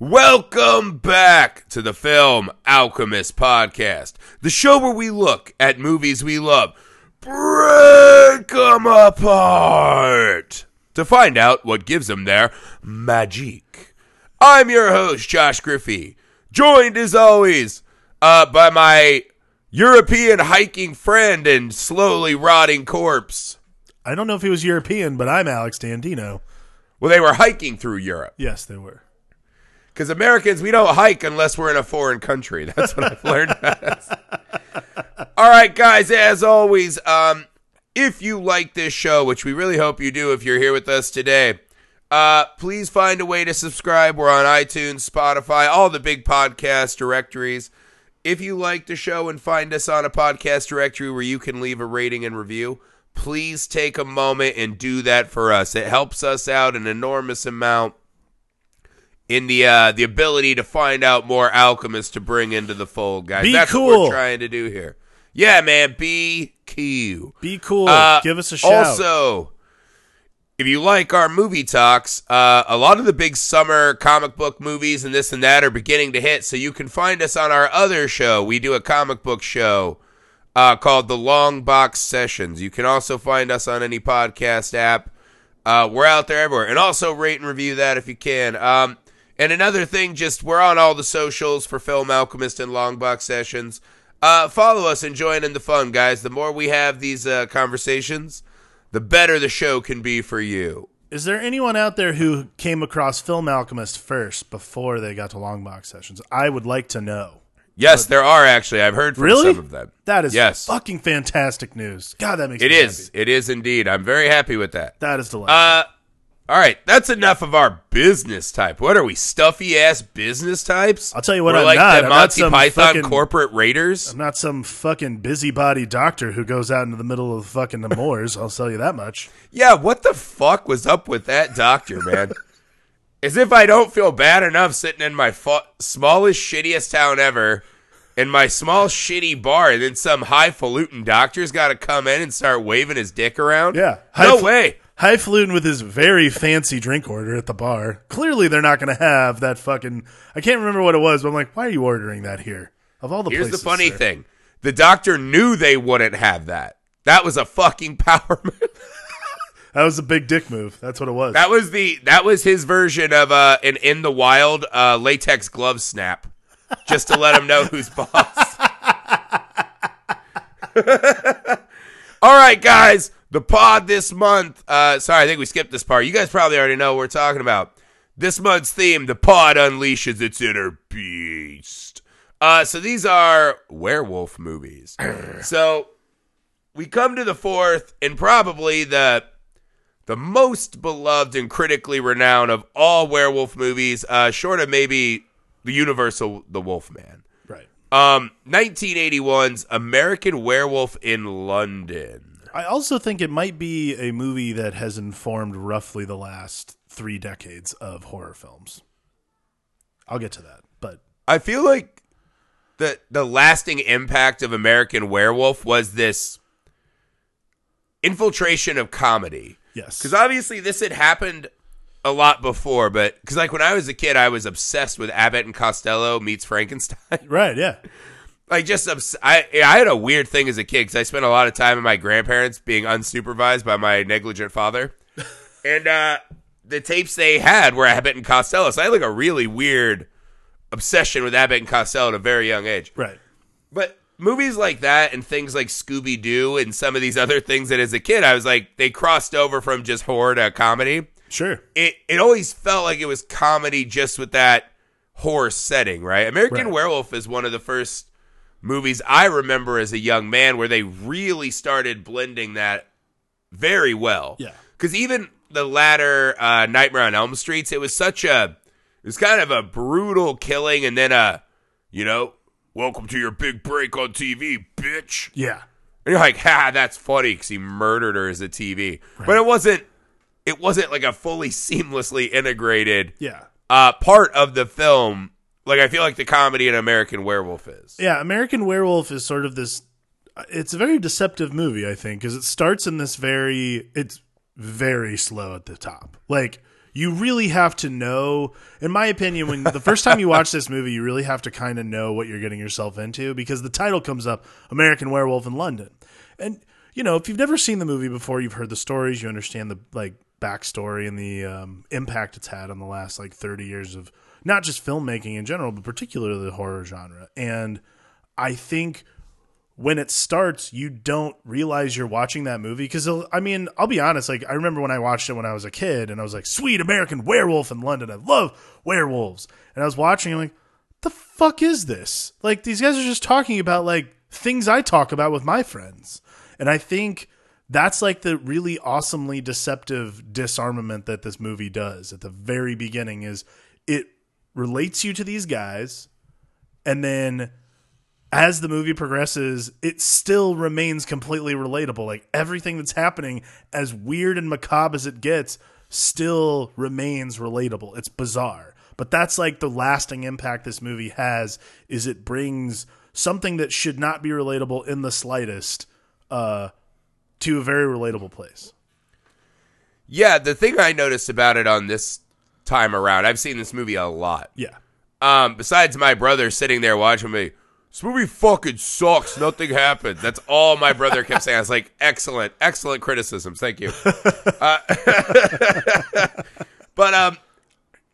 Welcome back to the Film Alchemist Podcast, the show where we look at movies we love, break them apart to find out what gives them their magic. I'm your host, Josh Griffey, joined as always uh, by my European hiking friend and slowly rotting corpse. I don't know if he was European, but I'm Alex Dandino. Well, they were hiking through Europe. Yes, they were. Because Americans, we don't hike unless we're in a foreign country. That's what I've learned. All right, guys, as always, um, if you like this show, which we really hope you do if you're here with us today, uh, please find a way to subscribe. We're on iTunes, Spotify, all the big podcast directories. If you like the show and find us on a podcast directory where you can leave a rating and review, please take a moment and do that for us. It helps us out an enormous amount in the uh, the ability to find out more alchemists to bring into the fold, guys. Be That's what we're trying to do here. Yeah, man, be cool. Be cool. Uh, Give us a shout. Also, if you like our movie talks, uh, a lot of the big summer comic book movies and this and that are beginning to hit. So you can find us on our other show. We do a comic book show uh, called The Long Box Sessions. You can also find us on any podcast app. Uh, we're out there everywhere. And also rate and review that if you can. Um, and another thing, just we're on all the socials for Film Alchemist and Long Box Sessions. Uh, follow us and join in the fun, guys. The more we have these uh, conversations, the better the show can be for you. Is there anyone out there who came across Film Alchemist first before they got to long box sessions? I would like to know. Yes, there are actually. I've heard from Really? some of them. That is Yes. fucking fantastic news. God, that makes It me is. happy. It is indeed. I'm very happy with that. That is delightful. Uh, all right. That's enough of our business type. What are we, stuffy ass business types? I'll tell you what We're I'm like not. the I'm not Monty some Python fucking- corporate raiders. I'm not some fucking busybody doctor who goes out into the middle of the fucking the moors. I'll tell you that much. Yeah, what the fuck was up with that doctor, man? As if I don't feel bad enough sitting in my fu- smallest, shittiest town ever, in my small, shitty bar, and then some highfalutin doctor's got to come in and start waving his dick around? Yeah. No Highf- way. Highfalutin with his very fancy drink order at the bar. Clearly, they're not going to have that fucking. I can't remember what it was, but I'm like, why are you ordering that here? Of all the places. Here's places, the funny sir. thing the doctor knew they wouldn't have that. That was a fucking power move. That was a big dick move. That's what it was. That was the that was his version of uh an in the wild uh latex glove snap. Just to let him know who's boss. All right, guys. The pod this month. Uh sorry, I think we skipped this part. You guys probably already know what we're talking about. This month's theme, the pod unleashes its inner beast. Uh so these are werewolf movies. so we come to the fourth and probably the the most beloved and critically renowned of all werewolf movies, uh, short of maybe the Universal The Wolfman. right. Um, 1981's American Werewolf in London. I also think it might be a movie that has informed roughly the last three decades of horror films. I'll get to that, but I feel like the the lasting impact of American Werewolf was this infiltration of comedy. yes, Because obviously this had happened a lot before, but because like when I was a kid, I was obsessed with Abbott and Costello meets Frankenstein. right, yeah, like just obs- I I had a weird thing as a kid because I spent a lot of time with my grandparents being unsupervised by my negligent father, and uh, the tapes they had were Abbott and Costello. So I had like a really weird obsession with Abbott and Costello at a very young age. right. But movies like that and things like Scooby Doo and some of these other things that as a kid I was like they crossed over from just horror to comedy. Sure. It it always felt like it was comedy just with that horror setting, right? American Right. Werewolf is one of the first movies I remember as a young man where they really started blending that very well. Yeah. Because even the latter uh, Nightmare on Elm Streets, it was such a, it was kind of a brutal killing, and then a, you know, welcome to your big break on TV, bitch. Yeah. And you're like, ha, that's funny because he murdered her as a TV. But it wasn't, it wasn't like a fully seamlessly integrated Yeah. uh, part of the film. Like I feel like the comedy in American Werewolf is. Yeah, American Werewolf is sort of this. It's a very deceptive movie, I think, because it starts in this very. It's very slow at the top. Like you really have to know in my opinion when the first time you watch this movie you really have to kind of know what you're getting yourself into because the title comes up american werewolf in london and you know if you've never seen the movie before you've heard the stories you understand the like backstory and the um, impact it's had on the last like 30 years of not just filmmaking in general but particularly the horror genre and i think when it starts, you don't realize you're watching that movie. Because, I mean, I'll be honest, like, I remember when I watched it when I was a kid and I was like, sweet American werewolf in London. I love werewolves. And I was watching, I'm like, the fuck is this? Like, these guys are just talking about, like, things I talk about with my friends. And I think that's like the really awesomely deceptive disarmament that this movie does at the very beginning is it relates you to these guys and then as the movie progresses, it still remains completely relatable. Like everything that's happening, as weird and macabre as it gets, still remains relatable. It's bizarre. But that's like the lasting impact this movie has is it brings something that should not be relatable in the slightest uh, to a very relatable place. Yeah, the thing I noticed about it on this time around, I've seen this movie a lot. Yeah. Um, besides my brother sitting there watching me, this movie fucking sucks. Nothing happened. That's all my brother kept saying. I was like, excellent, excellent criticisms. Thank you. Uh, but um,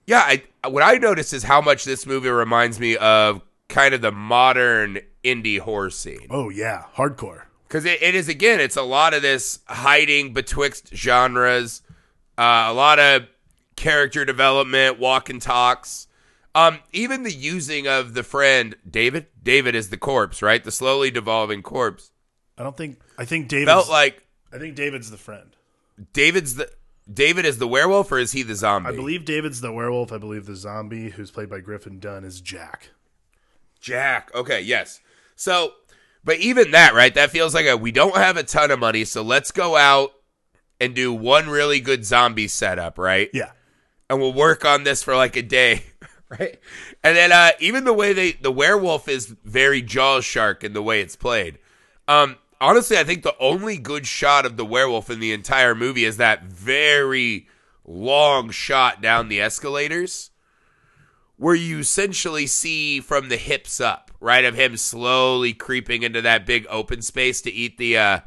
yeah, I, what I noticed is how much this movie reminds me of kind of the modern indie horror scene. Oh yeah, hardcore. Because it, it is again, it's a lot of this hiding betwixt genres, uh, a lot of character development, walk and talks. Um, even the using of the friend David. David is the corpse, right? The slowly devolving corpse. I don't think. I think David Felt like I think David's the friend. David's the David is the werewolf, or is he the zombie? I believe David's the werewolf. I believe the zombie, who's played by Griffin Dunne, is Jack. Jack. Okay, yes. So, but even that, right? That feels like a we don't have a ton of money, so let's go out and do one really good zombie setup, right? Yeah. And we'll work on this for like a day, right? And then uh even the way they the werewolf is very Jaws shark in the way it's played. Um honestly, I think the only good shot of the werewolf in the entire movie is that very long shot down the escalators where you essentially see from the hips up, right, of him slowly creeping into that big open space to eat the uh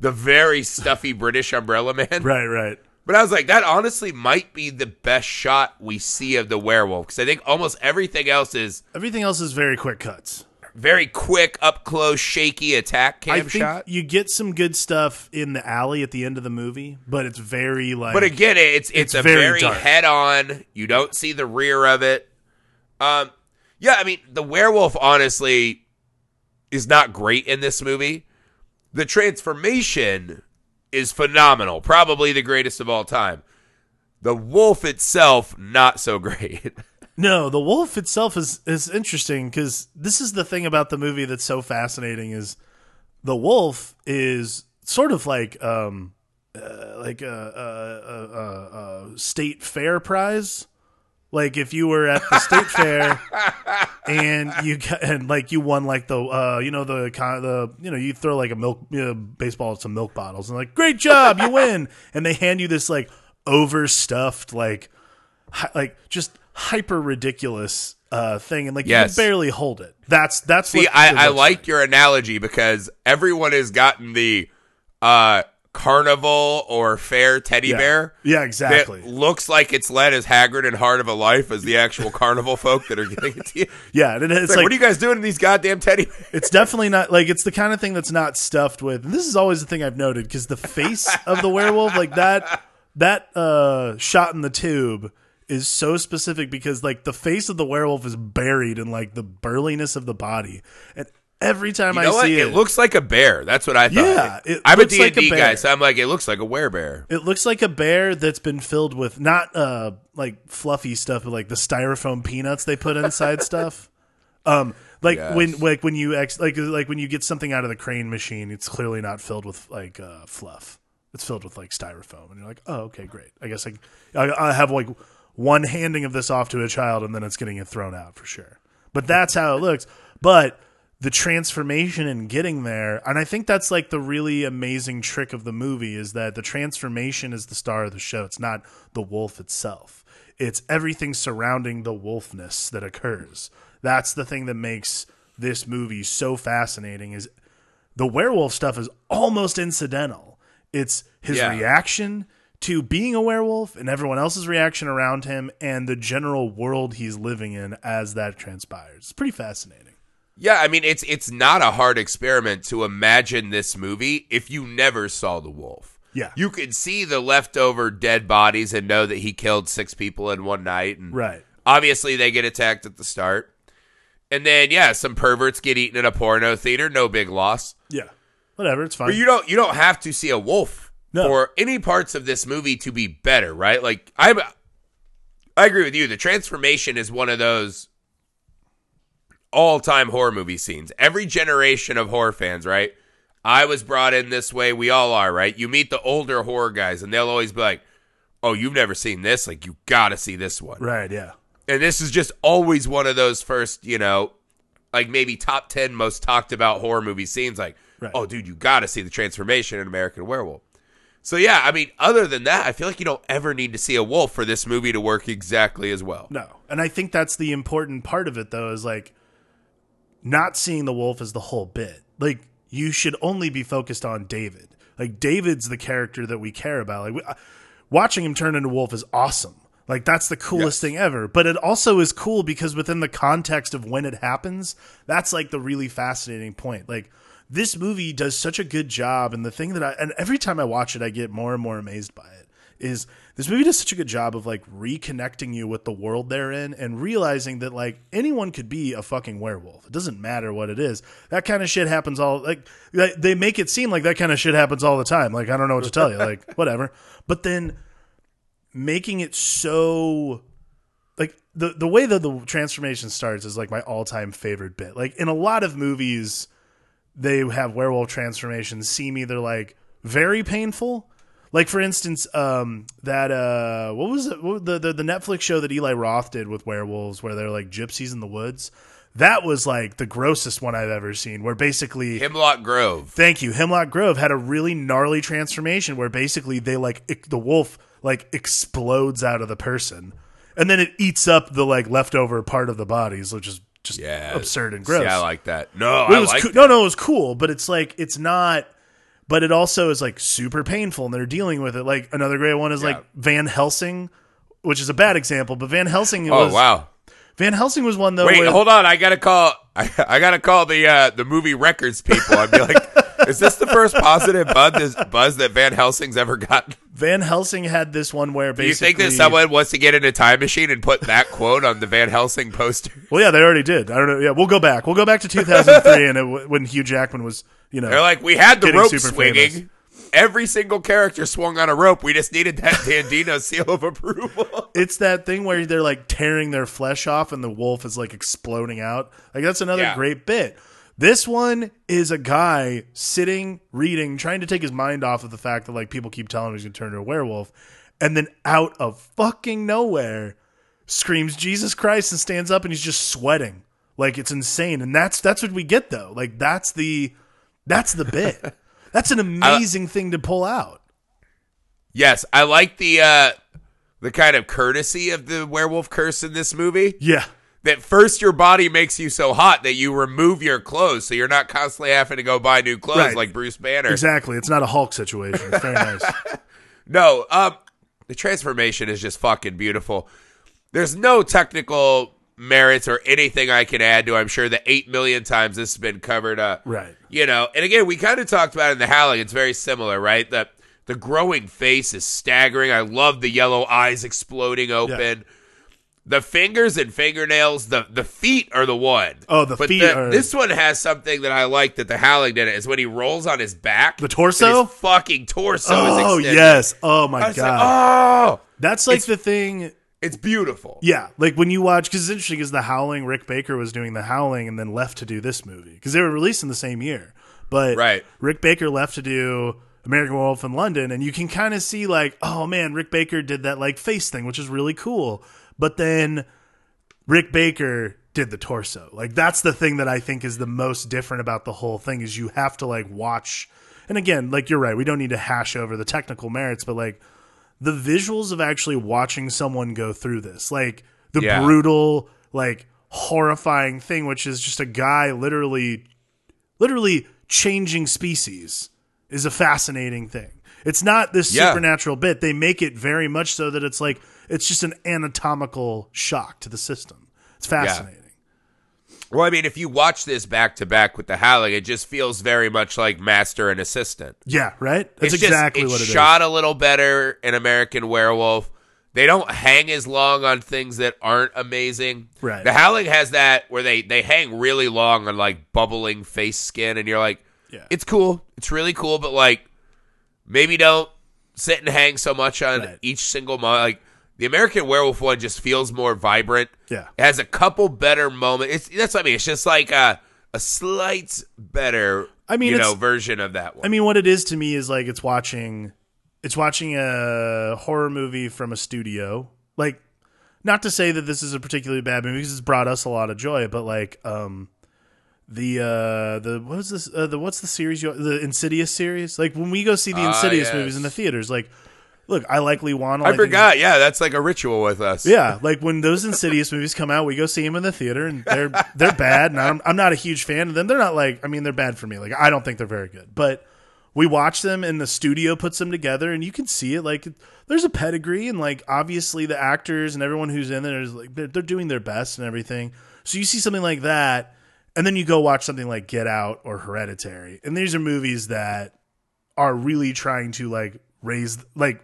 the very stuffy British umbrella man. Right. Right. But I was like, that honestly might be the best shot we see of the werewolf because I think almost everything else is Everything else is very quick cuts. very quick, up close, shaky attack cam I think shot. you get some good stuff in the alley at the end of the movie, but it's very like. But again, it's it's, It's a very very, head on. You don't see the rear of it. Um, yeah, I mean the werewolf honestly is not great in this movie. The transformation is phenomenal, probably the greatest of all time. The wolf itself, not so great. No, the wolf itself is is interesting because this is the thing about the movie that's so fascinating is the wolf is sort of like um uh, like a, a, a, a state fair prize. Like if you were at the state fair and you got, and like you won like the uh you know the kind the you know you throw like a milk you know, baseball at some milk bottles and like great job you win. And they hand you this like overstuffed like hi- like just hyper ridiculous uh thing and like you can barely hold it. That's that's See, what I, I looks like. your analogy because everyone has gotten the uh, carnival or fair teddy Yeah. bear. Yeah, exactly. Looks like it's led as haggard and hard of a life as the actual carnival folk that are getting it to you. yeah, and it's, It's like, like what are you guys doing to these goddamn teddy bears? It's definitely not like it's the kind of thing that's not stuffed with. And this is always the thing I've noted because the face of the werewolf, like that, that uh, shot in the tube is so specific because like the face of the werewolf is buried in like the burliness of the body, and every time You I what? see It, it, looks like a bear. That's what I thought. Yeah, it I'm a looks like a D&D guy, so I'm like, it looks like a werebear. it looks like a bear that's been filled with not uh like fluffy stuff, but like the styrofoam peanuts they put inside stuff. Um, like Yes. when like when you ex- like like when you get something out of the crane machine, it's clearly not filled with like uh, fluff. It's filled with like styrofoam, and you're like, oh, okay, great. I guess I I, I have like one handing of this off to a child, and then it's getting it thrown out for sure. But that's how it looks. But the transformation and getting there and i think that's like the really amazing trick of the movie is that the transformation is the star of the show. It's not the wolf itself. It's everything surrounding the wolfness that occurs. That's the thing that makes this movie so fascinating is the werewolf stuff is almost incidental. It's his Yeah. reaction to being a werewolf and everyone else's reaction around him and the general world he's living in as that transpires. It's pretty fascinating Yeah, I mean it's it's not a hard experiment to imagine this movie if you never saw the wolf. Yeah. You could see the leftover dead bodies and know that he killed six people in one night and right obviously they get attacked at the start. And then yeah, some perverts get eaten in a porno theater, no big loss. Yeah. Whatever, it's fine. But you don't you don't have to see a wolf No. for any parts of this movie to be better, right? Like I I agree with you. The transformation is one of those all-time horror movie scenes. Every generation of horror fans, right? I was brought in this way, we all are, right? You meet the older horror guys and they'll always be like, "Oh, you've never seen this? Like you got to see this one." right, yeah. And this is just always one of those first, you know, like maybe top 10 most talked about horror movie scenes. Like, Right. oh, dude, you got to see the transformation in American Werewolf. So, yeah, I mean, other than that, I feel like you don't ever need to see a wolf for this movie to work exactly as well. No. And I think that's the important part of it though is like not seeing the wolf as the whole bit. Like you should only be focused on David. Like David's the character that we care about. Like we, uh, watching him turn into a wolf is awesome. Like that's the coolest Yes. thing ever. But it also is cool because within the context of when it happens, that's like the really fascinating point. Like this movie does such a good job and the thing that I and every time I watch it I get more and more amazed by it is this movie does such a good job of like reconnecting you with the world they're in and realizing that like anyone could be a fucking werewolf. It doesn't matter what it is. That kind of shit happens all like they- make it seem like that kind of shit happens all the time. Like I don't know what to tell you. Like whatever. But then making it so like the the way that the transformation starts is like my all-time favorite bit. Like in a lot of movies they have werewolf transformations seem either like very painful like for instance um that uh what was it what, the, the the netflix show that eli roth did with werewolves where they're like gypsies in the woods that was like the grossest one i've ever seen where basically Hemlock Grove. Thank you. Hemlock Grove had a really gnarly transformation where basically they like the wolf like explodes out of the person, and then it eats up the like leftover part of the bodies, which is just Yeah. absurd and gross. Yeah, I like that. No, I was like coo- that. no, no, it was cool, but it's like it's not. But it also is like super painful, and they're dealing with it. Like another great one is Yeah. like Van Helsing, which is a bad example, but Van Helsing Oh, was Oh wow. Van Helsing was one though. Wait, where- hold on. I gotta call. I, I gotta call the uh, the movie records people. I'd be like, "Is this the first positive buzz, buzz that Van Helsing's ever gotten?" Van Helsing had this one where Do you think that someone wants to get in a time machine and put that quote on the Van Helsing poster? Well, yeah, they already did. I don't know. Yeah, we'll go back. We'll go back to 2003 and it, when Hugh Jackman was, you know, They're like, "We had the rope super swinging." famous. Every single character swung on a rope. We just needed that Dandino seal of approval. it's that thing where they're like tearing their flesh off and the wolf is like exploding out. Like that's another Yeah. great bit. This one is a guy sitting, reading, trying to take his mind off of the fact that like people keep telling him he's gonna turn into a werewolf, and then out of fucking nowhere screams Jesus Christ and stands up and he's just sweating. Like it's insane. And that's that's what we get though. Like that's the that's the bit. That's an amazing thing to pull out. yes, I like the uh, the kind of courtesy of the werewolf curse in this movie. Yeah. That first your body makes you so hot that you remove your clothes so you're not constantly having to go buy new clothes Right. like Bruce Banner. Exactly. It's not a Hulk situation. It's very nice. No, um the transformation is just fucking beautiful. There's no technical merits or anything I can add to. I'm sure the 8 million times this has been covered uh Right. you know, and again, we kind of talked about it in the Howling. It's very similar, right? The the growing face is staggering. I love the yellow eyes exploding open. The fingers and fingernails, the the feet are the one. Oh, the but feet the- are- This one has something that I like that the Howling did it is when he rolls on his back. The torso? his fucking torso is Oh yes! Oh my god! like, oh, That's like the thing. it's beautiful. Yeah, like when you watch because it's interesting because the Howling, Rick Baker was doing the Howling and then left to do this movie because they were released in the same year. But Right. Rick Baker left to do American Werewolf in London, and you can kind of see like, oh man, Rick Baker did that like face thing, which is really cool. But then Rick Baker did the torso. Like that's the thing that I think is the most different about the whole thing is you have to like watch and again, like you're right, we don't need to hash over the technical merits, but like the visuals of actually watching someone go through this. Like the Yeah. brutal, like horrifying thing which is just a guy literally literally changing species is a fascinating thing. It's not this Yeah. supernatural bit. They make it very much so that it's like it's just an anatomical shock to the system. It's fascinating. Well, I mean, if you watch this back to back with the Howling, it just feels very much like master and assistant. Yeah, right? That's it's exactly just, what it's it is. shot a little better in American Werewolf. They don't hang as long on things that aren't amazing. Right. The Howling has that where they they hang really long on like bubbling face skin, and you're like, Yeah. it's cool, it's really cool, but like maybe don't sit and hang so much on Right. each single mo Like the American Werewolf one just feels more vibrant. Yeah. It has a couple better moments. It's that's what I mean. It's just like a a slight better, I mean, you know, version of that one. I mean, what it is to me is like it's watching, it's watching a horror movie from a studio. Like, not to say that this is a particularly bad movie because it's brought us a lot of joy, but like, um, the uh the what is this uh, the what's the series you the Insidious series like when we go see the Ah, Insidious yes. movies in the theaters like look I like Leigh Whannell I think forgot. Yeah, that's like a ritual with us. Yeah, like when those Insidious movies come out, we go see them in the theater, and they're they're bad, and I'm I'm not a huge fan of them. They're not like I mean they're bad for me. Like I don't think they're very good, but we watch them, and the studio puts them together, and you can see it. Like there's a pedigree, and like obviously the actors and everyone who's in there is like they're, they're doing their best and everything. So you see something like that, and then you go watch something like Get Out or Hereditary, and these are movies that are really trying to like raise like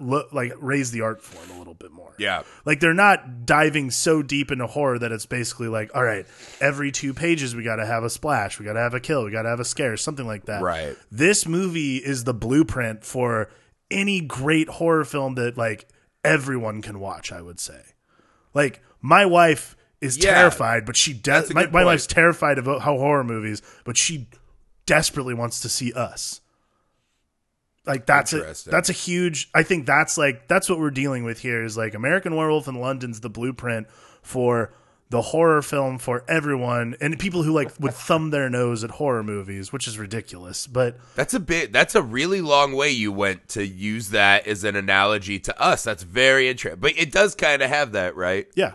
like raise the art form a little bit more. Yeah. Like they're not diving so deep into horror that it's basically like, all right, every two pages we got to have a splash, we got to have a kill, we got to have a scare, something like that. Right. This movie is the blueprint for any great horror film that like everyone can watch, I would say. Like my wife is Yeah. terrified, but she does my, my wife's terrified of how horror movies, but she desperately wants to see us. Like that's a that's a huge I think that's like that's what we're dealing with here is like American Werewolf in London's the blueprint for the horror film for everyone and people who like would thumb their nose at horror movies, which is ridiculous. But That's a bit. That's a really long way you went to use that as an analogy to us. That's very interesting. But it does kind of have that, right? yeah.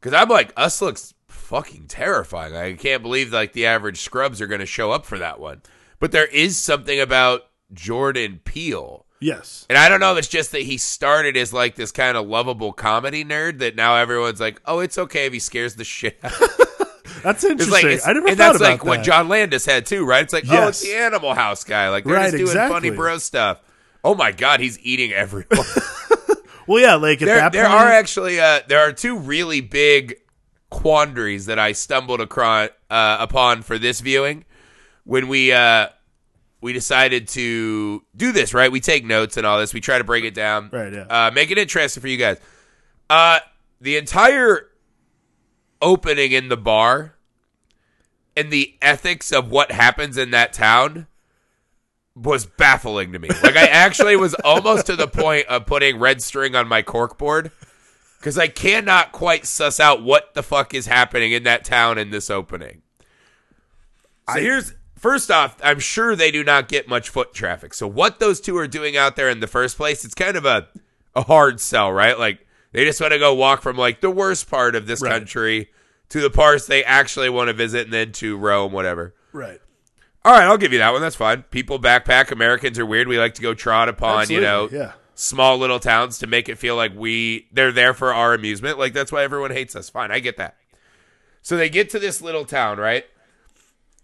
Because I'm like, us looks fucking terrifying. I can't believe like the average scrubs are going to show up for that one. But there is something about Jordan Peele. Yes. And I don't know if it's just that he started as like this kind of lovable comedy nerd that now everyone's like, oh, it's okay if he scares the shit out. That's interesting. like, I never and thought that's about like that. what John Landis had too, right? It's like, oh, it's the Animal House guy. Like they're Right, just doing exactly. funny bro stuff. Oh my god, he's eating everyone. well, yeah, like at there, that there point, are actually uh, there are two really big quandaries that I stumbled across uh, upon for this viewing when we uh, we decided to do this. Right, we take notes and all this. We try to break it down. Right, yeah. Uh, make it interesting for you guys. Uh, the entire opening in the bar and the ethics of what happens in that town was baffling to me. Like I actually was almost to the point of putting red string on my corkboard because I cannot quite suss out what the fuck is happening in that town in this opening. So here's first off, I'm sure they do not get much foot traffic. So what those two are doing out there in the first place, it's kind of a a hard sell, right? Like they just want to go walk from like the worst part of this Right. country to the parts they actually want to visit and then to Rome, whatever. right. All right, I'll give you that one. That's fine. People backpack. Americans are weird. We like to go trot upon, you know, yeah. small little towns to make it feel like we they're there for our amusement. Like that's why everyone hates us. Fine, I get that. So they get to this little town, right?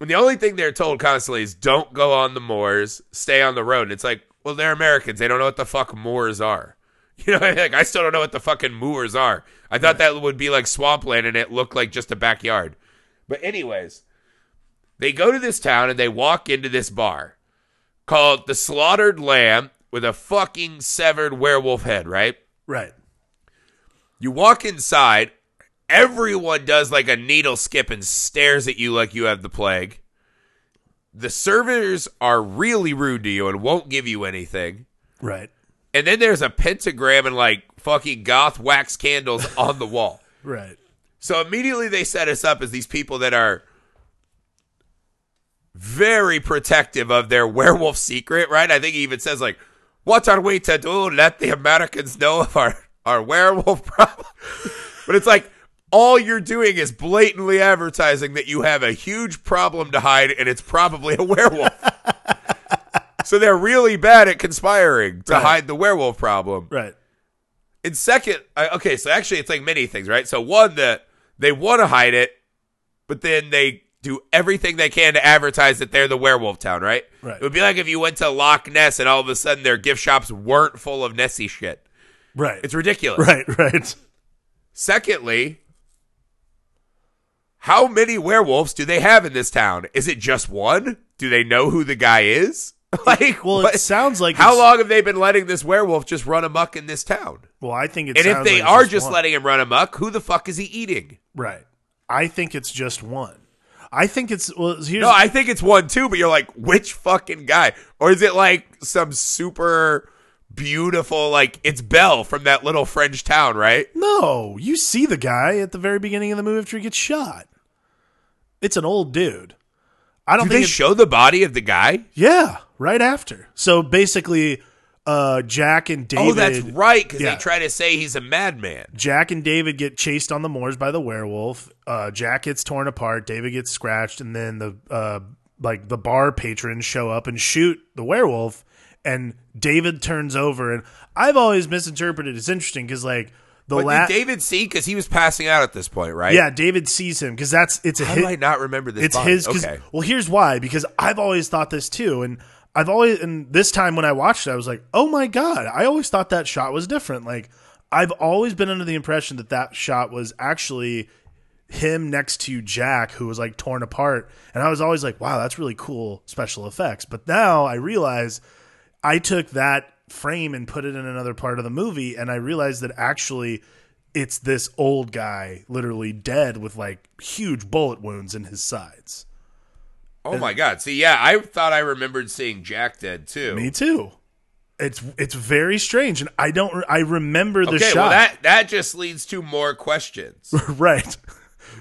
And the only thing they're told constantly is don't go on the moors, stay on the road. And it's like, well, they're Americans. They don't know what the fuck moors are. You know, like I still don't know what the fucking moors are. I thought that would be like swampland and it looked like just a backyard. But anyways, they go to this town and they walk into this bar called the Slaughtered Lamb with a fucking severed werewolf head, right? Right. You walk inside, everyone does like a needle skip and stares at you like you have the plague. The servers are really rude to you and won't give you anything. Right. And then there's a pentagram and like fucking goth wax candles on the wall. Right. So immediately they set us up as these people that are very protective of their werewolf secret, right? I think he even says like, "What are we to do? Let the Americans know of our our werewolf problem." but it's like all you're doing is blatantly advertising that you have a huge problem to hide, and it's probably a werewolf. so they're really bad at conspiring to Right. hide the werewolf problem. Right. And second, I, okay, so actually it's like many things, right? So one that they want to hide it, but then they do everything they can to advertise that they're the werewolf town, right? Right. It would be like if you went to Loch Ness and all of a sudden their gift shops weren't full of Nessie shit. Right. It's ridiculous. right. Right. Secondly, how many werewolves do they have in this town? Is it just one? Do they know who the guy is? Like, Well, what- it sounds like how long have they been letting this werewolf just run amok in this town? Well, I think it's it. And if they like are just letting him run amok, who the fuck is he eating? right, I think it's just one. I think it's well. Here's No, I think it's one too, but you're like, which fucking guy? Or is it like some super beautiful, like it's Belle from that little French town, right? no. You see the guy at the very beginning of the movie after he gets shot. It's an old dude. I don't Do think they show the body of the guy? Yeah, right after. So basically, uh, Jack and David. oh, that's right, because Yeah. they try to say he's a madman. Jack and David get chased on the moors by the werewolf. Uh, Jack gets torn apart. David gets scratched, and then the uh, like the bar patrons show up and shoot the werewolf. And David turns over, and I've always misinterpreted. It's interesting because like the But did David see? Because he was passing out at this point, right? yeah, David sees him because that's it's a How hit. do I not remember this? it's body? his. Okay. Well, here's why. Because I've always thought this too, and I've always and this time when I watched it, I was like, oh my god! I always thought that shot was different. Like I've always been under the impression that that shot was actually him next to Jack, who was like torn apart, and I was always like, wow, that's really cool special effects. But now I realize I took that frame and put it in another part of the movie, and I realized that actually it's this old guy literally dead with like huge bullet wounds in his sides. Oh my god! See, yeah, I thought I remembered seeing Jack dead too. Me too. It's it's very strange, and I don't. I remember the okay, shot. well that that just leads to more questions. right.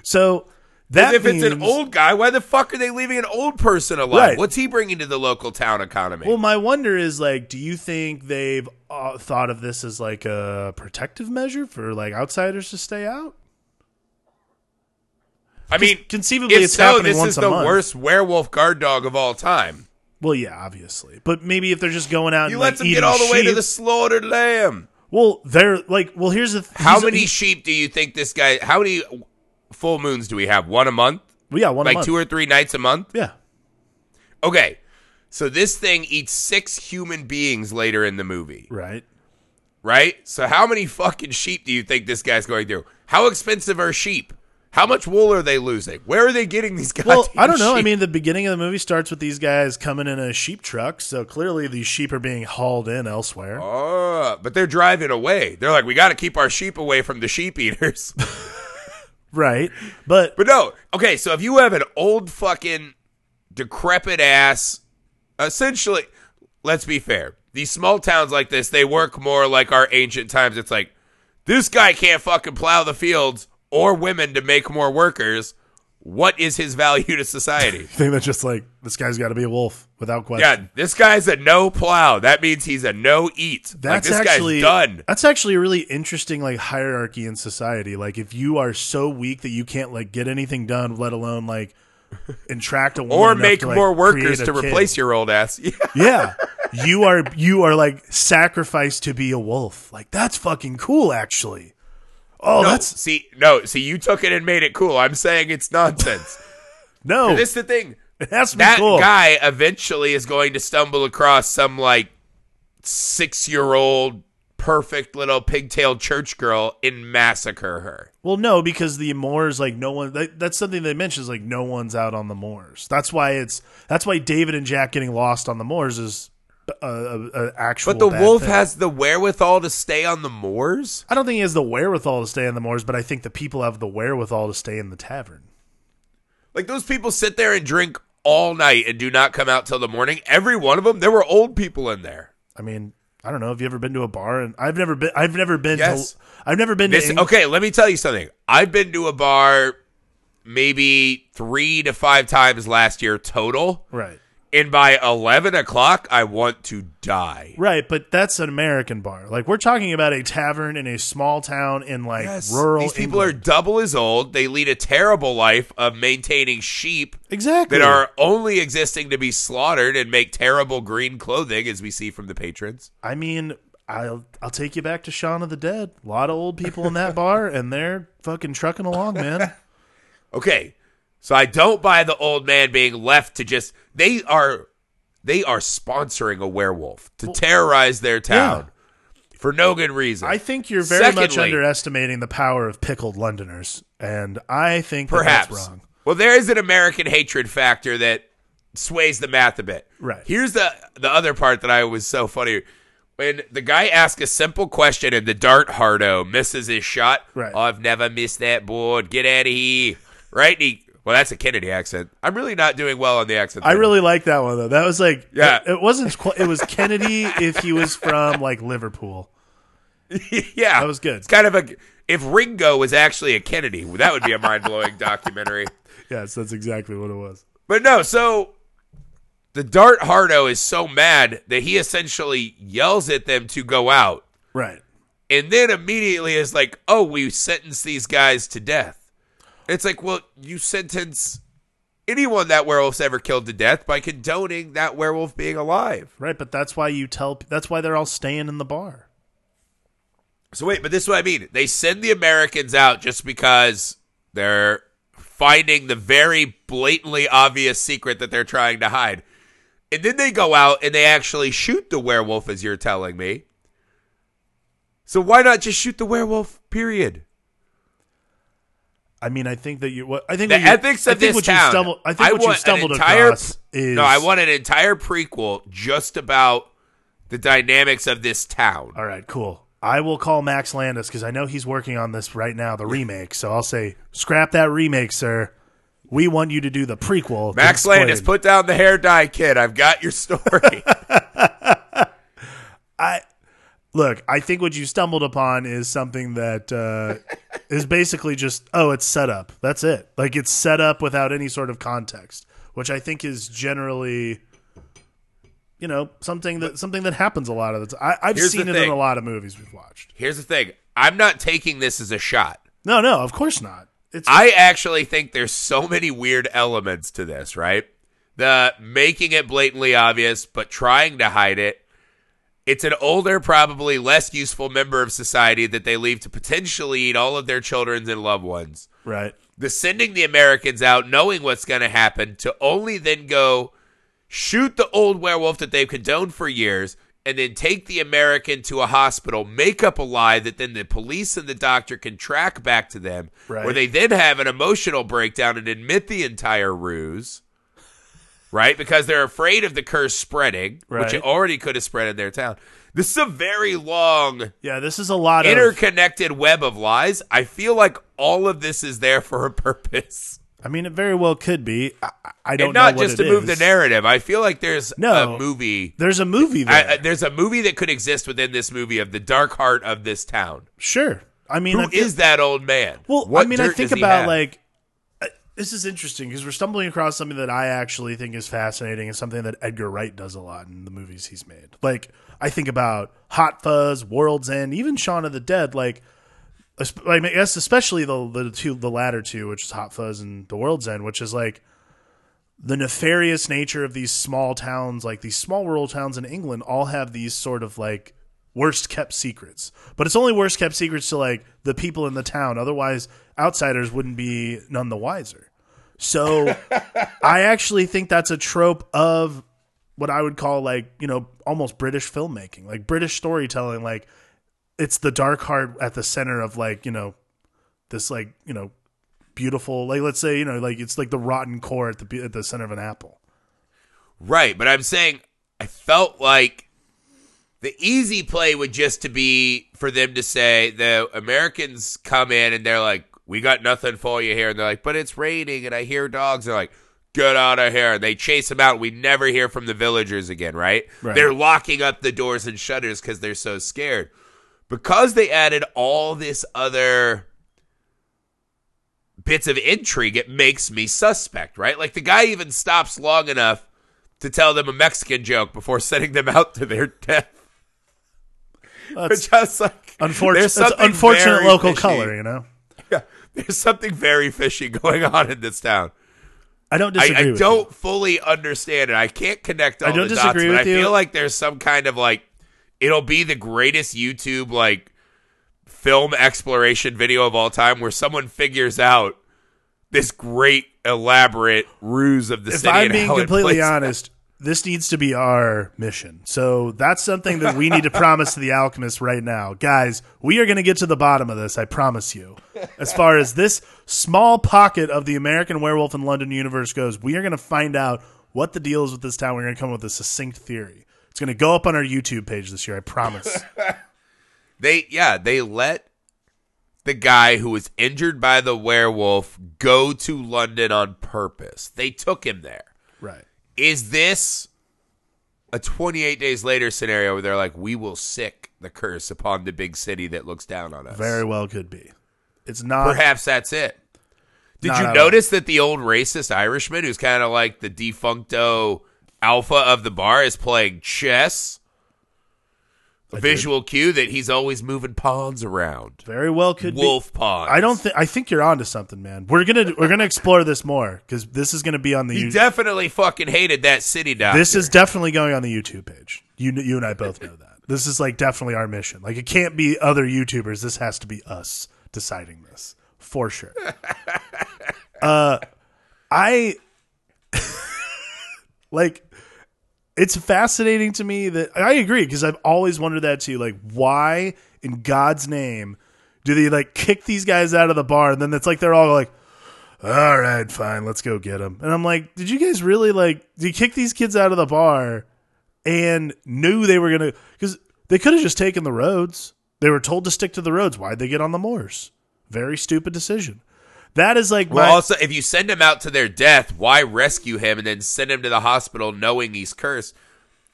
So that if it's an old guy, why the fuck are they leaving an old person alive? Right. What's he bringing to the local town economy? Well, my wonder is like, do you think they've uh, thought of this as like a protective measure for like outsiders to stay out? I mean, conceivably if it's so, happening this once is a the month. worst werewolf guard dog of all time. Well, yeah, obviously, but maybe if they're just going out You and let like, them get all the way to the slaughtered lamb. Well, they're like, well, here's the th- How many he- sheep do you think this guy? How many full moons do we have? One a month, well, yeah, one a like two or three nights a month. yeah, Okay, so this thing eats six human beings later in the movie, right. right? So how many fucking sheep do you think this guy's going through? How expensive are sheep? How much wool are they losing? Where are they getting these guys? Well, I don't know. I mean, the beginning of the movie starts with these guys coming in a sheep truck, so clearly these sheep are being hauled in elsewhere. Oh, but they're driving away. They're like, we got to keep our sheep away from the sheep eaters. Right. But but no, okay. So if you have an old fucking decrepit ass, essentially, let's be fair. These small towns like this, they work more like our ancient times. It's like this guy can't fucking plow the fields or women to make more workers. What is his value to society? I think that's just like this guy's got to be a wolf without question. Yeah, this guy's a no plow. That means he's a no eat. like That's this actually guy's done. That's actually a really interesting like hierarchy in society. Like if you are so weak that you can't like get anything done, let alone like entract a woman Or make to, like, more workers to kid. replace your old ass. Yeah. Yeah, you are you are like sacrificed to be a wolf. Like that's fucking cool, actually. Oh, No, that's see, no, see, you took it and made it cool. I'm saying it's nonsense. no. this is the thing. it has to be That cool. guy eventually is going to stumble across some like six year old perfect little pigtailed church girl and massacre her. Well, no, because the moors, like no one. That, that's something they mentions. Like no one's out on the moors. That's why it's. That's why David and Jack getting lost on the moors is a, a, a actual. But the wolf thing. has the wherewithal to stay on the moors. I don't think he has the wherewithal to stay on the moors, but I think the people have the wherewithal to stay in the tavern. Like those people sit there and drink all night and do not come out till the morning. Every one of them, there were old people in there. I mean, I don't know. Have you ever been to a bar? And I've never been. I've never been Yes. to. I've never been This, to. Okay, let me tell you something. I've been to a bar maybe three to five times last year total. Right. And by 11 o'clock, I want to die. Right, but that's an American bar. Like we're talking about a tavern in a small town in like rural. These people England. are double as old. They lead a terrible life of maintaining sheep exactly that are only existing to be slaughtered and make terrible green clothing, as we see from the patrons. I mean, I'll I'll take you back to Shaun of the Dead. A lot of old people in that bar, and they're fucking trucking along, man. Okay, so I don't buy the old man being left to just. They are, they are sponsoring a werewolf to terrorize their town for no good reason. I think you're very much underestimating the power of pickled Londoners, and I think that Perhaps. that's wrong. Well, there is an American hatred factor that sways the math a bit. Right. Here's the the other part that I was so funny. When the guy asks a simple question and the dart hardo misses his shot, Right. I've never missed that board. Get out of here. Right? And he, well, that's a Kennedy accent. I'm really not doing well on the accent. I really like that one though. That was like, Yeah. it, it wasn't. qu- It was Kennedy if he was from like Liverpool. yeah, that was good. It's kind of a. If Ringo was actually a Kennedy, that would be a mind blowing documentary. Yes, that's exactly what it was. But no, so the Dart Hardo is so mad that he essentially yells at them to go out. Right. And then immediately is like, oh, we sentence these guys to death. It's like, well, you sentence anyone that werewolf's ever killed to death by condoning that werewolf being alive. Right, but that's why you tell. That's why they're all staying in the bar. So wait, but this is what I mean. They send the Americans out just because they're finding the very blatantly obvious secret that they're trying to hide. And then they go out and they actually shoot the werewolf, as you're telling me. So why not just shoot the werewolf? Period. I mean, I think that you. What I think The you, ethics I of think this what town. You stumbled, I think what you stumbled entire- across is no. I want an entire prequel just about the dynamics of this town. All right, cool. I will call Max Landis because I know he's working on this right now, the remake. So I'll say, scrap that remake, sir. We want you to do the prequel. Max Landis, put down the hair dye kid. I've got your story. I look. I think what you stumbled upon is something that uh, is basically just oh, it's set up. That's it. Like it's set up without any sort of context, which I think is generally. You know something that something that happens a lot of the time. I, I've Here's seen it in a lot of movies we've watched. Here's the thing. I'm not taking this as a shot. No, no, of course not. It's I actually think there's so many weird elements to this, right? The making it blatantly obvious, but trying to hide it. It's an older, probably less useful member of society that they leave to potentially eat all of their children's and loved ones. right. The sending the Americans out, knowing what's going to happen, to only then go shoot the old werewolf that they've condoned for years, and then take the American to a hospital, make up a lie that then the police and the doctor can track back to them, Right. where they then have an emotional breakdown and admit the entire ruse, right? Because they're afraid of the curse spreading, which it already could have spread in their town. This is a very long, Yeah, this is a lot of interconnected web of lies. I feel like all of this is there for a purpose. I mean, it very well could be. I, I don't and not just to move the narrative. I feel like there's No. a movie. There's a movie there. I, there's a movie that could exist within this movie of the dark heart of this town. sure. I mean, Who I feel- is that old man? Well, What I mean, I think about like this is interesting because we're stumbling across something that I actually think is fascinating and something that Edgar Wright does a lot in the movies he's made. Like I think about Hot Fuzz, World's End, even Shaun of the Dead. Like, I guess especially the the two, the latter two, which is Hot Fuzz and The World's End, which is like the nefarious nature of these small towns, like these small rural towns in England, all have these sort of like worst kept secrets. But it's only worst kept secrets to like the people in the town. Otherwise, outsiders wouldn't be none the wiser. So I actually think that's a trope of what I would call like, you know, almost British filmmaking, like British storytelling. Like it's the dark heart at the center of like, you know, this like, you know, beautiful, like let's say, you know, like it's like the rotten core at the at the center of an apple. right, but I'm saying I felt like the easy play would just to be for them to say the Americans come in and they're like, "We got nothing for you here," and they're like, "But it's raining and I hear dogs." They're like, get out of here. They chase them out. We never hear from the villagers again, right? Right. They're locking up the doors and shutters because they're so scared. Because they added all this other bits of intrigue, it makes me suspect, right? Like the guy even stops long enough to tell them a Mexican joke before sending them out to their death. That's Just like unfortunate. there's That's something unfortunate local fishy. color, you know. There's something very fishy going on in this town. I don't I, disagree. I with don't You. fully understand it. I can't connect all I don't the dots, disagree but with I feel like there's some kind of like it'll be the greatest YouTube like film exploration video of all time where someone figures out this great elaborate ruse of the If city. I'm and being completely honest, this needs to be our mission. So that's something that we need to promise to the alchemist right now, guys. We are going to get to the bottom of this. I promise you. As far as this small pocket of the American Werewolf in London universe goes, we are going to find out what the deal is with this town. We're going to come up with a succinct theory. It's going to go up on our YouTube page this year. I promise. They yeah, they let the guy who was injured by the werewolf go to London on purpose. They took him there. right. Is this a 28 days later scenario where they're like, we will sick the curse upon the big city that looks down on us? Very well could be. It's not. Perhaps that's it. Did you notice that the old racist Irishman, who's kind of like the defuncto alpha of the bar, is playing chess? A visual cue that he's always moving pawns around. Very well could be. Wolf pawns. I don't think. I think you're onto something, man. We're gonna we're gonna explore this more because this is gonna be on the. He YouTube. definitely fucking hated that city doctor. This is definitely going on the YouTube page. You you and I both know that. This is like definitely our mission. Like it can't be other YouTubers. This has to be us deciding this for sure. uh, I like. It's fascinating to me that I agree because I've always wondered that too. Like, why in God's name do they like kick these guys out of the bar and then it's like they're all like, all right, fine, let's go get them. And I'm like, did you guys really like, did you kick these kids out of the bar and knew they were to, because they could have just taken the roads. They were told to stick to the roads. Why'd they get on the moors? Very stupid decision. That is like Well, my, also, if you send him out to their death, why rescue him and then send him to the hospital knowing he's cursed?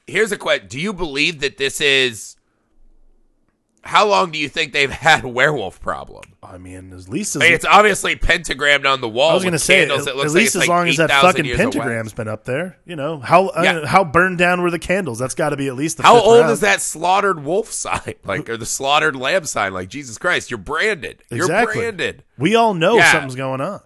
Here's a question: Do you believe that this is? How long do you think they've had a werewolf problem? I mean, at least as, I mean, it's obviously pentagrammed on the wall. I was going gonna say, at, candles. it looks at least it's as like long as that fucking pentagram's been up there, you know how uh, how burned down were the candles? That's got to be at least the How old round. is that slaughtered wolf sign, like or the slaughtered lamb sign? Like Jesus Christ, you're branded. Exactly. You're branded. We all know Yeah. something's going on.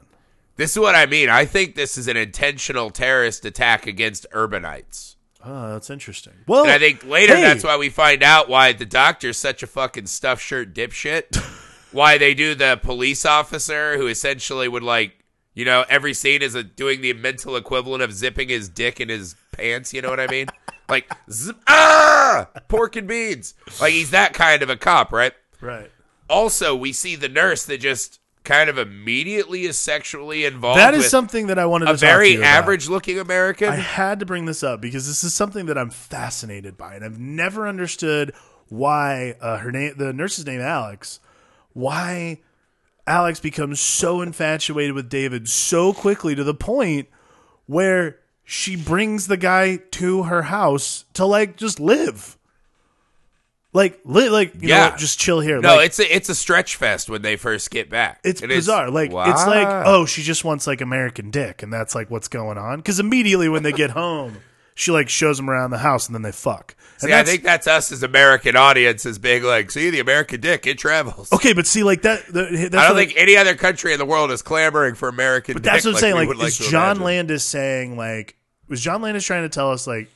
This is what I mean. I think this is an intentional terrorist attack against urbanites. Oh, that's interesting. Well, And I think later hey, that's why we find out why the doctor's such a fucking stuffed shirt dipshit. why they do the police officer who essentially would like, you know, every scene is a, doing the mental equivalent of zipping his dick in his pants. You know what I mean? like, zip, ah, pork and beans. Like he's that kind of a cop, right? right. Also, we see the nurse that just kind of immediately is sexually involved. That is something that I wanted to a very you about. average-looking American. I had to bring this up because this is something that I'm fascinated by, and I've never understood why uh, her name, the nurse's name, Alex, why Alex becomes so infatuated with David so quickly to the point where she brings the guy to her house to like just live. Like, li- like you know, Yeah. what, just chill here. no, like, it's a, it's a stretch fest when they first get back. It's It bizarre. is- like it's like oh, she just wants like American dick, and that's like what's going on. Because immediately when they get home, she like shows them around the house, and then they fuck. And See, I think that's us as American audiences being like, see the American dick, it travels. okay, but see, like that. The, that's I don't what think any other country in the world is clamoring for American But dick. that's what I'm saying. Like, would like is to John imagine. Landis saying like was John Landis trying to tell us like,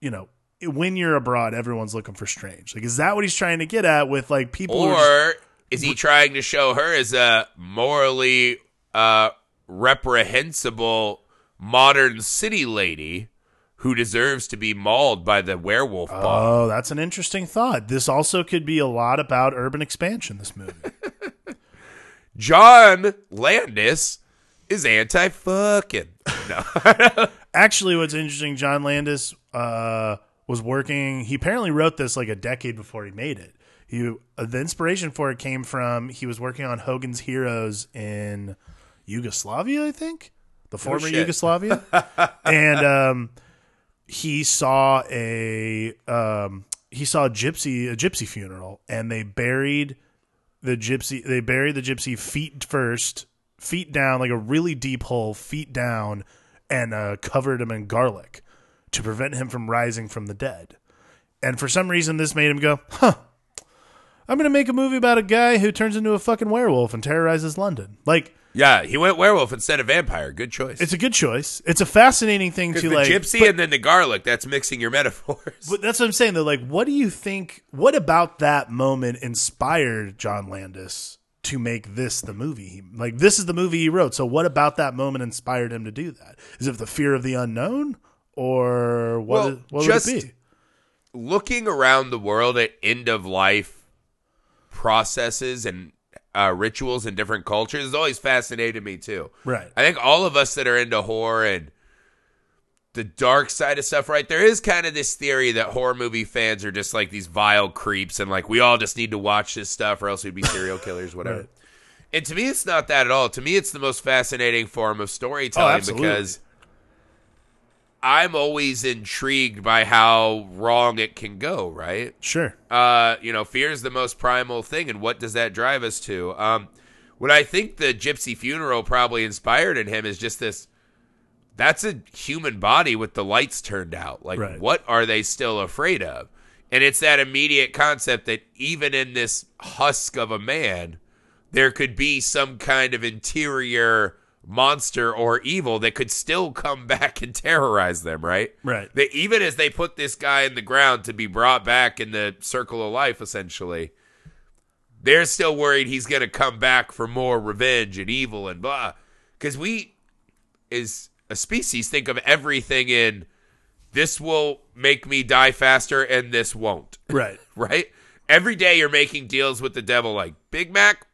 you know, when you're abroad, everyone's looking for strange. Like, is that what he's trying to get at with like people? are just- Or is he trying to show her as a morally uh, reprehensible modern city lady who deserves to be mauled by the werewolf bomb? oh, that's an interesting thought. This also could be a lot about urban expansion. This movie. John Landis is anti fucking. No. Actually, what's interesting, John Landis uh, was working. He apparently wrote this like a decade before he made it. He uh, the inspiration for it came from he was working on Hogan's Heroes in Yugoslavia, I think. the former shit. Yugoslavia, and um, he saw a um, he saw a gypsy a gypsy funeral, and they buried the gypsy. They buried the gypsy feet first, feet down, like a really deep hole, feet down, and uh, covered him in garlic to prevent him from rising from the dead. And for some reason, this made him go, "Huh." I'm gonna make a movie about a guy who turns into a fucking werewolf and terrorizes London. Like, Yeah, he went werewolf instead of vampire. Good choice. it's a good choice. It's a fascinating thing to the like. gypsy and then the garlic, that's mixing your metaphors. But that's what I'm saying though. Like, what do you think? What about that moment inspired John Landis to make this the movie? He- Like, this is the movie he wrote. So, what about that moment inspired him to do that? Is it the fear of the unknown, or what? Well, is- what just- would it be? Looking around the world at end of life processes and uh, rituals in different cultures has always fascinated me too. Right. I think all of us that are into horror and the dark side of stuff, right? There is kind of this theory that horror movie fans are just like these vile creeps and like we all just need to watch this stuff or else we'd be serial killers, whatever. Right. And to me, it's not that at all. To me, it's the most fascinating form of storytelling Oh, because I'm always intrigued by how wrong it can go, right? Sure. uh, you know, fear is the most primal thing, and what does that drive us to? Um, what I think the gypsy funeral probably inspired in him is just this. That's a human body with the lights turned out. Like, Right. what are they still afraid of? And it's that immediate concept that even in this husk of a man, there could be some kind of interior monster or evil that could still come back and terrorize them, right? Right. That even as they put this guy in the ground to be brought back in the circle of life, essentially, they're still worried he's going to come back for more revenge and evil and blah. Because we, as a species, think of everything in this will make me die faster and this won't Right. right? Every day you're making deals with the devil like Big Mac.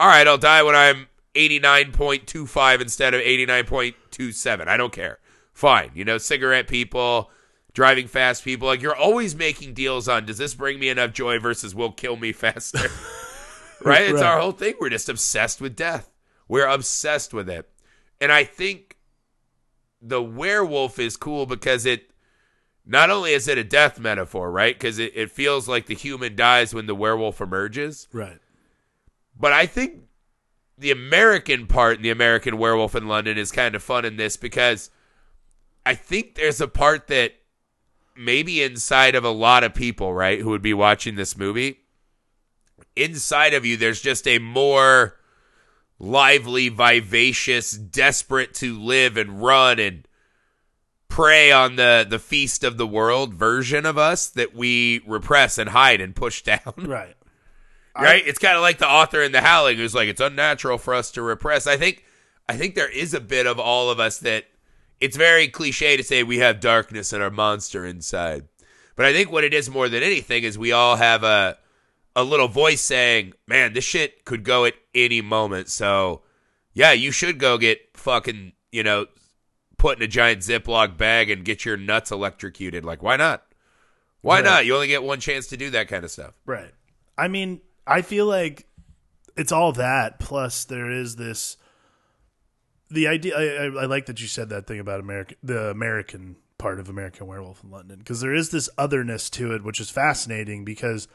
All right, I'll die when I'm 89.25 instead of 89.27. I don't care. Fine. You know, cigarette people, driving fast people, like you're always making deals on does this bring me enough joy versus will kill me faster? right? It's Right. our whole thing. We're just obsessed with death. We're obsessed with it. And I think the werewolf is cool because it not only is it a death metaphor, right? Because it, it feels like the human dies when the werewolf emerges. Right. But I think the American part the American werewolf in London is kind of fun in this because I think there's a part that maybe inside of a lot of people, right, who would be watching this movie, inside of you, there's just a more lively, vivacious, desperate to live and run and prey on the the feast of the world version of us that we repress and hide and push down Right. Right? it's kind of like the author in The Howling who's like, it's unnatural for us to repress. I think, I think there is a bit of all of us that it's very cliche to say we have darkness and our monster inside, but I think what it is more than anything is we all have a a little voice saying, "Man, this shit could go at any moment." So, yeah, you should go get fucking, you know, put in a giant Ziploc bag and get your nuts electrocuted. Like, why not? Why Right. not? You only get one chance to do that kind of stuff. Right. I mean, I feel like it's all that plus there is this the idea I, I, I like that you said that thing about American the American part of American Werewolf in London because there is this otherness to it which is fascinating because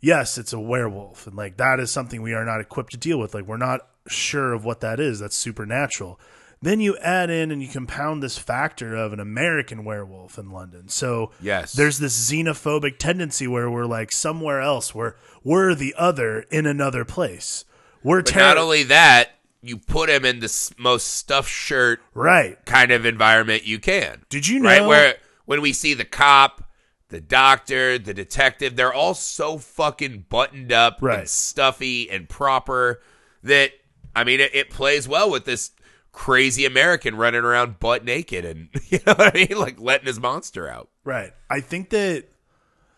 yes, it's a werewolf and like that is something we are not equipped to deal with like we're not sure of what that is that's supernatural. Then you add in and you compound this factor of an American werewolf in London. So Yes. there's this xenophobic tendency where we're like somewhere else, we're we're the other in another place. We're terror- not only that, you put him in the most stuffed shirt right. kind of environment you can. Did you know? Right? Where when we see the cop, the doctor, the detective, they're all so fucking buttoned up Right. and stuffy and proper that, I mean, it, it plays well with this crazy American running around butt naked and, you know what I mean? Like letting his monster out. Right. I think that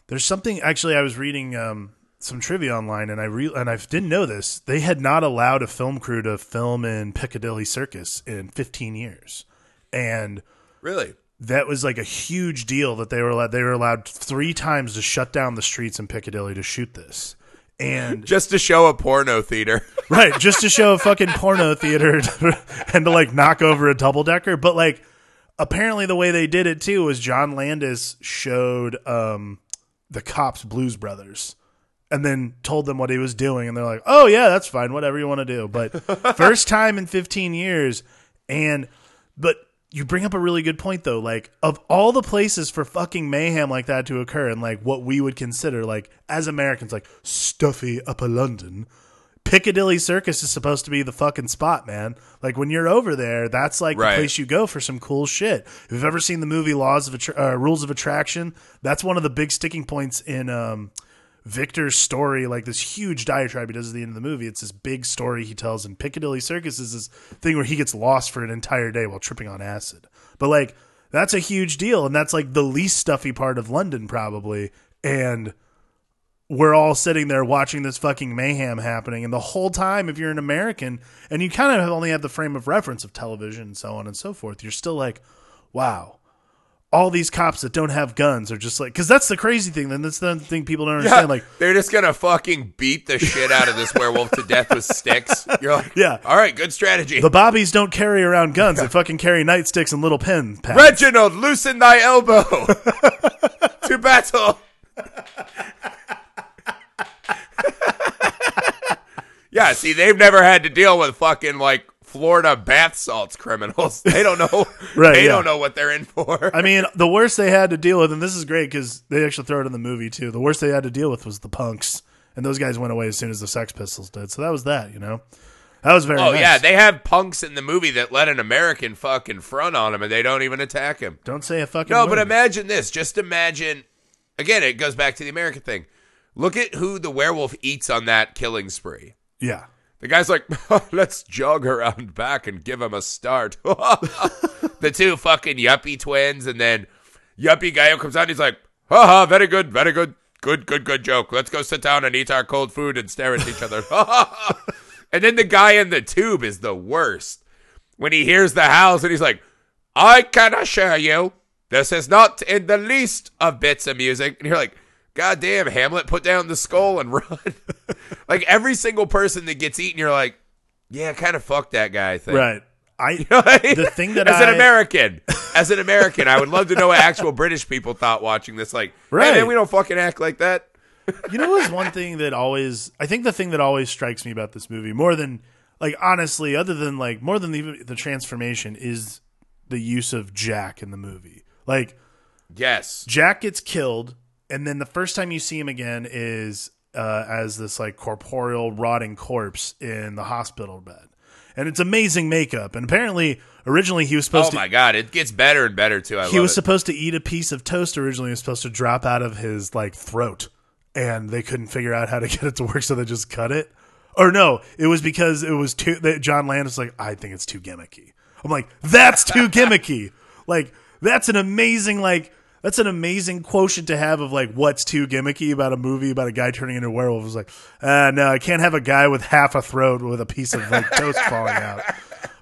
there's something. Actually, I was reading um, some trivia online, and I re- and I didn't know this. They had not allowed a film crew to film in Piccadilly Circus in 15 years, and Really? that was like a huge deal that they were allowed. They were allowed three times to shut down the streets in Piccadilly to shoot this, and Just to show a porno theater. right, just to show a fucking porno theater and to like knock over a double decker. But like, apparently the way they did it too was John Landis showed um the cops Blues Brothers. And then told them what he was doing, and they're like, "Oh yeah, that's fine, whatever you want to do." But first time in 15 years, and but you bring up a really good point though. Like of all the places for fucking mayhem like that to occur, and like what we would consider like as Americans, like stuffy upper London, Piccadilly Circus is supposed to be the fucking spot, man. Like when you're over there, that's like Right. the place you go for some cool shit. If you've ever seen the movie Laws of Attra- uh, Rules of Attraction, that's one of the big sticking points in um, Victor's story. Like this huge diatribe he does at the end of the movie. It's this big story he tells, and Piccadilly Circus is this thing where he gets lost for an entire day while tripping on acid. But like that's a huge deal, and that's like the least stuffy part of London, probably. And we're all sitting there watching this fucking mayhem happening and the whole time if you're an american and you kind of only have the frame of reference of television and so on and so forth you're still like wow all these cops that don't have guns are just like because that's the crazy thing then that's the thing people don't understand like they're just gonna fucking beat the shit out of this werewolf to death with sticks. You're like, Yeah. all right, good strategy. the bobbies don't carry around guns they fucking carry nightsticks and little pen pads. Reginald, loosen thy elbow to battle. yeah, see, they've never had to deal with fucking like Florida bath salts criminals. They don't know. Right, They yeah. don't know what they're in for. I mean, the worst they had to deal with, and this is great because they actually throw it in the movie too. The worst they had to deal with was the punks, and those guys went away as soon as the Sex Pistols did. So that was that, you know. That was very. oh nice. yeah, they have punks in the movie that let an American fucking front on him, and they don't even attack him. Don't say a fucking. No, word. but imagine this. Just imagine. Again, it goes back to the American thing. Look at who the werewolf eats on that killing spree. yeah, The guy's like, let's jog around back and give him a start. the two fucking yuppie twins, and then yuppie guy comes out, and he's like, haha, very good, very good, good, good, good joke. Let's go sit down and eat our cold food and stare at each other. and then the guy in the tube is the worst. When he hears the howls and he's like, I can assure you, this is not in the least of bits of music. And you're like, God damn, Hamlet, put down the skull and run. like every single person that gets eaten, you're like, yeah, kind of fuck that guy. Thing. right. I the The thing that as I- an American, as an American, I would love to know what actual British people thought watching this. Like, right. Right. man, we don't fucking act like that. you know what's one thing that always I think the thing that always strikes me about this movie more than like honestly other than like more than the the transformation is the use of Jack in the movie. Like Yes. Jack gets killed, and then the first time you see him again is uh, as this like corporeal rotting corpse in the hospital bed, and it's amazing makeup. And apparently, originally he was supposed to Oh to my god, it gets better and better too. I he was it. supposed to eat a piece of toast originally. It was supposed to drop out of his like throat, and they couldn't figure out how to get it to work, so they just cut it. Or no, it was because it was too. That John Landis like, I think it's too gimmicky. I'm like, that's too gimmicky. Like that's an amazing like. That's an amazing quotient to have of like what's too gimmicky about a movie about a guy turning into a werewolf. Was like, uh, no, I can't have a guy with half a throat with a piece of like toast falling out.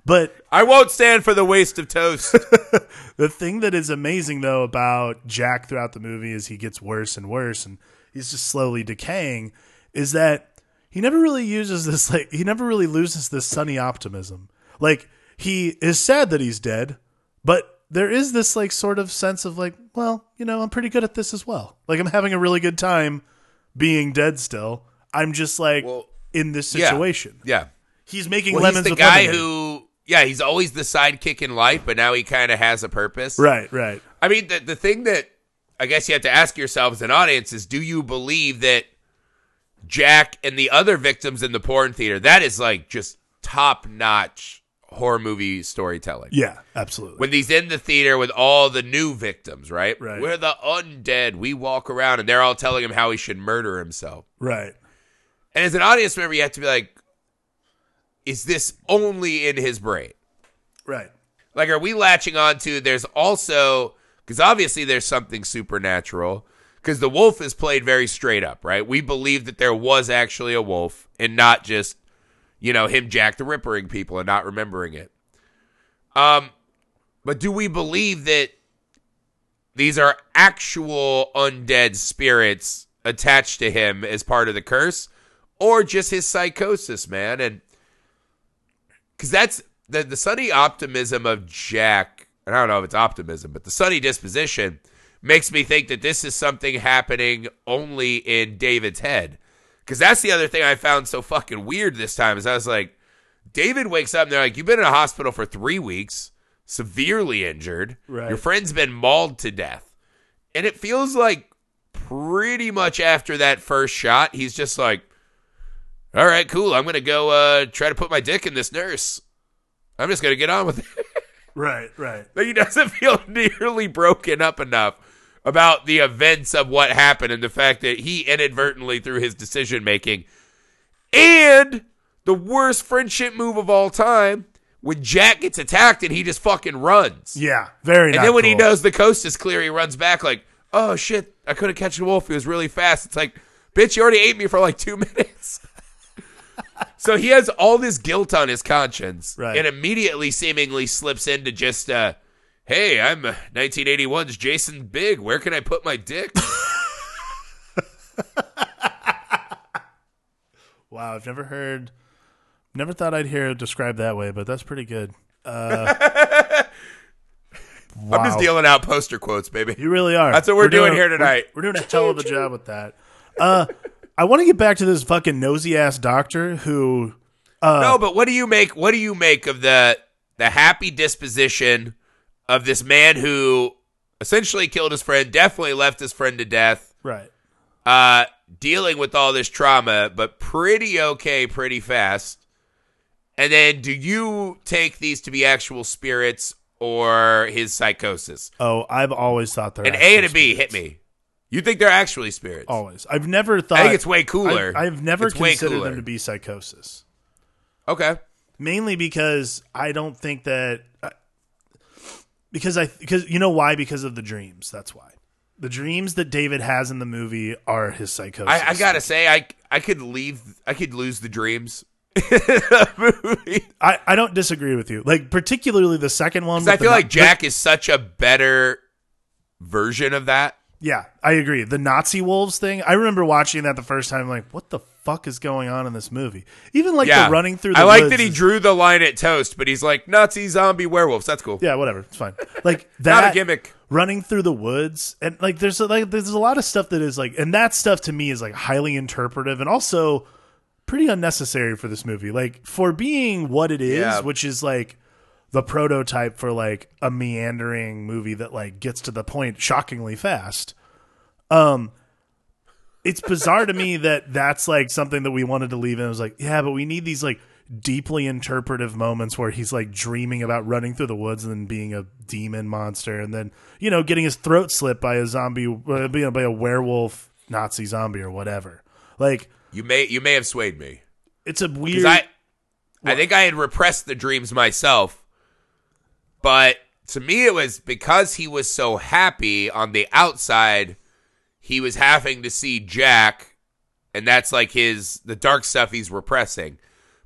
But I won't stand for the waste of toast. the thing that is amazing though about Jack throughout the movie is he gets worse and worse and he's just slowly decaying is that he never really uses this like he never really loses this sunny optimism. Like he is sad that he's dead, but there is this like sort of sense of like, well, you know, I'm pretty good at this as well. Like I'm having a really good time being dead still. I'm just like Well, in this yeah. situation. yeah. He's making Well, lemons he's the guy lemonade. who, yeah, he's always the sidekick in life, but now he kind of has a purpose. Right, right. I mean, the, the thing that I guess you have to ask yourself as an audience is do you believe that Jack and the other victims in the porn theater, that is like just top notch horror movie storytelling. Yeah, absolutely. When he's in the theater with all the new victims, right? Right. We're the undead. We walk around and they're all telling him how he should murder himself. right. And as an audience member, you have to be like, is this only in his brain? Right. Like, are we latching on to there's also, because obviously there's something supernatural, because the wolf is played very straight up, right? We believe that there was actually a wolf and not just, you know, him Jack the Rippering people and not remembering it. Um, but do we believe that these are actual undead spirits attached to him as part of the curse? or just his psychosis, man. And because that's the the sunny optimism of Jack. And I don't know if it's optimism, but the sunny disposition makes me think that this is something happening only in David's head. Because that's the other thing I found so fucking weird this time is I was like, David wakes up and they're like, you've been in a hospital for three weeks, severely injured. Right. Your friend's been mauled to death. And it feels like pretty much after that first shot, he's just like, all right, cool. I'm going to go uh, try to put my dick in this nurse. I'm just going to get on with it. Right, right. Like he doesn't feel nearly broken up enough about the events of what happened and the fact that he inadvertently through his decision making and the worst friendship move of all time when Jack gets attacked and he just fucking runs. Yeah, very. and then when he knows the coast is clear, he runs back like, "Oh shit, I couldn't catch the wolf. He was really fast." It's like, "Bitch, you already ate me for like 2 minutes." so he has all this guilt on his conscience Right. and immediately seemingly slips into just uh Hey, I'm uh, 1981's Jason Biggs. Where can I put my dick? Wow, I've never heard, never thought I'd hear it described that way, but that's pretty good. Uh, wow. I'm just dealing out poster quotes, baby. You really are. That's what we're doing here tonight. We're, we're doing a hell of a job with that. Uh, I want to get back to this fucking nosy ass doctor who. Uh, no, but what do you make? What do you make of the the happy disposition of this man who essentially killed his friend, definitely left his friend to death, Right. uh, dealing with all this trauma, but pretty okay, pretty fast. And then, do you take these to be actual spirits or his psychosis? Oh, I've always thought they're An A and a B spirits. hit me. You think they're actually spirits? Always. I've never thought. I think it's way cooler. I've, I've never It's considered them to be psychosis. Okay. mainly because I don't think that because I because you know why because of the dreams. That's why the dreams that David has in the movie are his psychosis. I, I gotta say, I I could leave. I could lose the dreams. movie. I, I don't disagree with you. Like particularly the second one. I feel Na- like Jack is such a better version of that. Yeah, I agree. The Nazi wolves thing. I remember watching that the first time. Like, what the fuck is going on in this movie? Even like Yeah, the running through. the I like that he is- drew the line at toast, but he's like Nazi zombie werewolves. That's cool. Yeah, whatever. It's fine. Like that Not a gimmick. running through the woods and like there's a, like there's a lot of stuff that is like and that stuff to me is like highly interpretive and also pretty unnecessary for this movie. Like for being what it is, Yeah. which is like the prototype for like a meandering movie that like gets to the point shockingly fast. Um it's bizarre to me that that's like something that we wanted to leave in. It was like, yeah, but we need these like deeply interpretive moments where he's like dreaming about running through the woods and then being a demon monster and then, you know, getting his throat slit by a zombie, uh, you know, by a werewolf Nazi zombie or whatever. Like, You may you may have swayed me it's a weird. I I think I had repressed the dreams myself, but to me it was because he was so happy on the outside. He was having to see Jack, and that's like his the dark stuff he's repressing.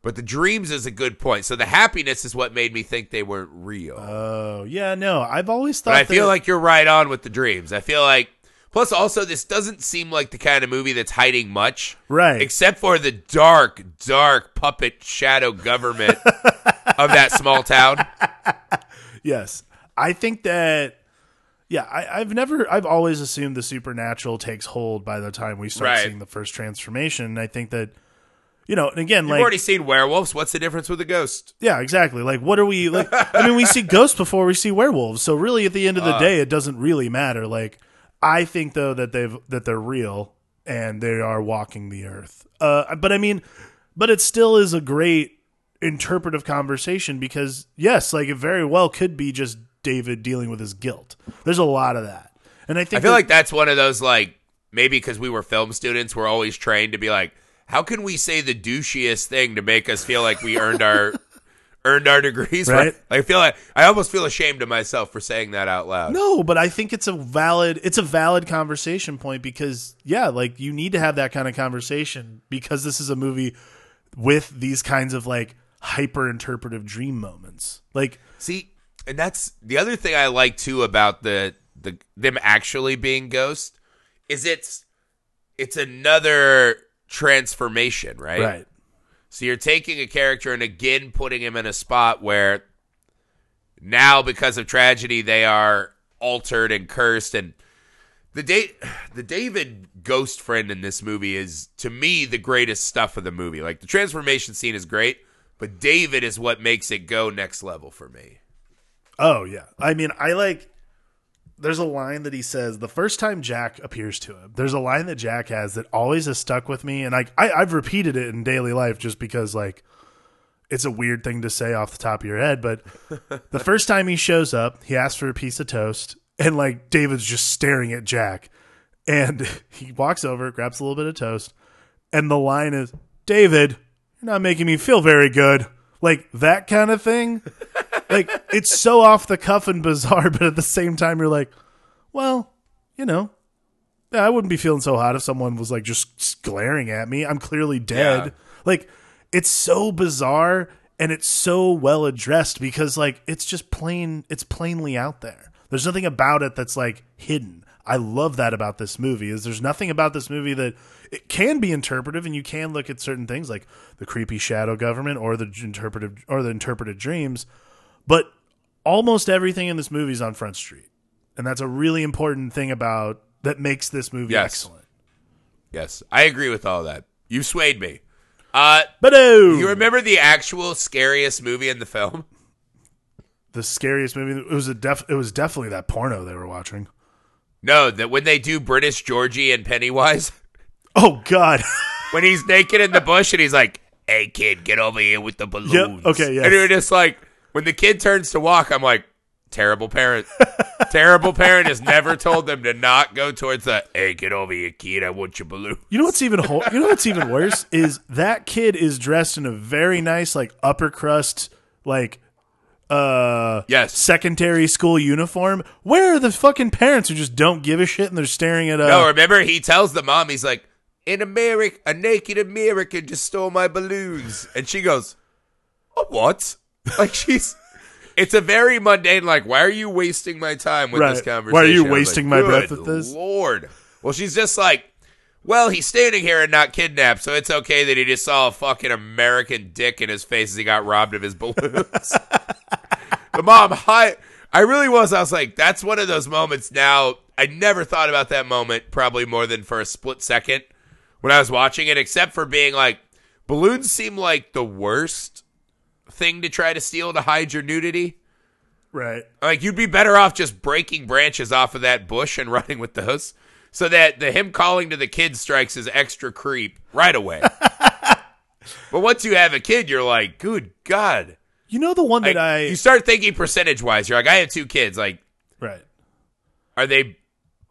But the dreams is a good point. So the happiness is what made me think they weren't real. Oh, yeah, no. I've always thought But I feel that- like you're right on with the dreams. I feel like, plus, also, this doesn't seem like the kind of movie that's hiding much, Right. Except for the dark, dark puppet shadow government of that small town. Yes. I think that yeah, I, I've never I've always assumed the supernatural takes hold by the time we start Right. seeing the first transformation. And I think that you know, and again, You've like already seen werewolves. What's the difference with a ghost? yeah, exactly. Like what are we like I mean we see ghosts before we see werewolves. So really at the end of Uh. the day it doesn't really matter. Like I think though that they've that they're real and they are walking the earth. Uh but I mean but it still is a great interpretive conversation because yes, like it very well could be just David dealing with his guilt. There's a lot of that. And I think I feel that- like that's one of those, like, maybe because we were film students, we're always trained to be like, how can we say the douchiest thing to make us feel like we earned our. Earned our degrees, Right. right? I feel like I almost feel ashamed of myself for saying that out loud. No, but I think it's a valid it's a valid conversation point because yeah, like you need to have that kind of conversation because this is a movie with these kinds of like hyper interpretive dream moments. Like See, and that's the other thing I like too about the the them actually being ghost is it's it's another transformation, right? Right. So you're taking a character and again putting him in a spot where now because of tragedy they are altered and cursed and the da- the David ghost friend in this movie is to me the greatest stuff of the movie. Like the transformation scene is great, but David is what makes it go next level for me. Oh yeah. I mean, I like. There's a line that he says the first time Jack appears to him. There's a line that Jack has that always has stuck with me, and like I, I've repeated it in daily life just because like it's a weird thing to say off the top of your head. But the first time he shows up, he asks for a piece of toast, and like David's just staring at Jack, and he walks over, grabs a little bit of toast, and the line is, "David, you're not making me feel very good." Like that kind of thing like it's so off the cuff and bizarre, but at the same time, you're like, well, you know, I wouldn't be feeling so hot if someone was like just glaring at me. I'm clearly dead. Yeah. Like it's so bizarre and it's so well addressed because like it's just plain, it's plainly out there. There's nothing about it that's like hidden. I love that about this movie is there's nothing about this movie that it can be interpretive and you can look at certain things like the creepy shadow government or the interpretive or the interpreted dreams but almost everything in this movie is on Front Street, and that's a really important thing about that makes this movie Yes. excellent. Yes, I agree with all that. You swayed me. Uh, But you remember the actual scariest movie in the film? the scariest movie? It was a def. It was definitely that porno they were watching. No, that when they do British Georgie and Pennywise, Oh God, when he's naked in the bush and he's like, "Hey kid, get over here with the balloons." okay, Yeah. And you're just like, when the kid turns to walk, I'm like, terrible parent. terrible parent has never told them to not go towards the. Hey, get over here, kid. I want your balloon. you know what's even ho- you know what's even worse is that kid is dressed in a very nice like upper crust like uh Yes. secondary school uniform. Where are the fucking parents who just don't give a shit and they're staring at uh No, remember he tells the mom, he's like, "In America, a naked American just stole my balloons," and she goes, "A what?" Like she's. It's a very mundane. Like, why are you wasting my time with this conversation? Why are you I'm wasting my breath "Good with this?" Lord. Well, she's just like, well, he's standing here and not kidnapped, so it's okay that he just saw a fucking American dick in his face as he got robbed of his balloons. the mom, hi. I really was. I was like, that's one of those moments now. I never thought about that moment probably more than for a split second when I was watching it, except for being like, balloons seem like the worst thing to try to steal to hide your nudity. right. Like you'd be better off just breaking branches off of that bush and running with those, so that the him calling to the kid strikes as extra creep right away. but once you have a kid, you're like, good God. You know the one Like, that I you start thinking percentage wise. You're like, I have two kids. Like, right. are they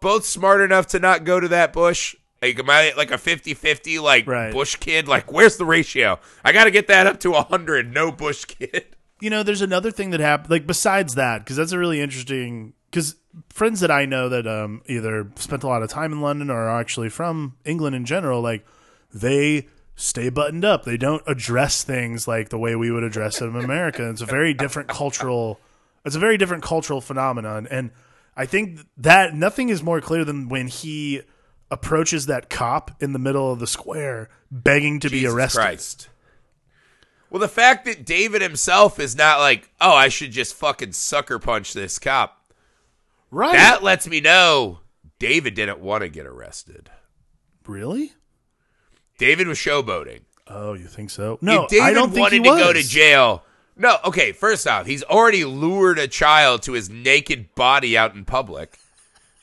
both smart enough to not go to that bush? Like, am I like a 50-50 like Right. bush kid? Like, where's the ratio? I got to get that up to hundred. No bush kid. You know, there's another thing that happened. Like besides that, because that's a really interesting. Because friends that I know that um, either spent a lot of time in London or are actually from England in general, like they stay buttoned up. They don't address things like the way we would address it in America. It's a very different cultural. It's a very different cultural phenomenon, and I think that nothing is more clear than when he approaches that cop in the middle of the square, begging to be arrested. Christ. Well, the fact that David himself is not like, oh, I should just fucking sucker punch this cop. Right? That lets me know David didn't want to get arrested. really? David was showboating. Oh, you think so? No, if David I don't think wanted to go to jail. No, okay, first off, he's already lured a child to his naked body out in public.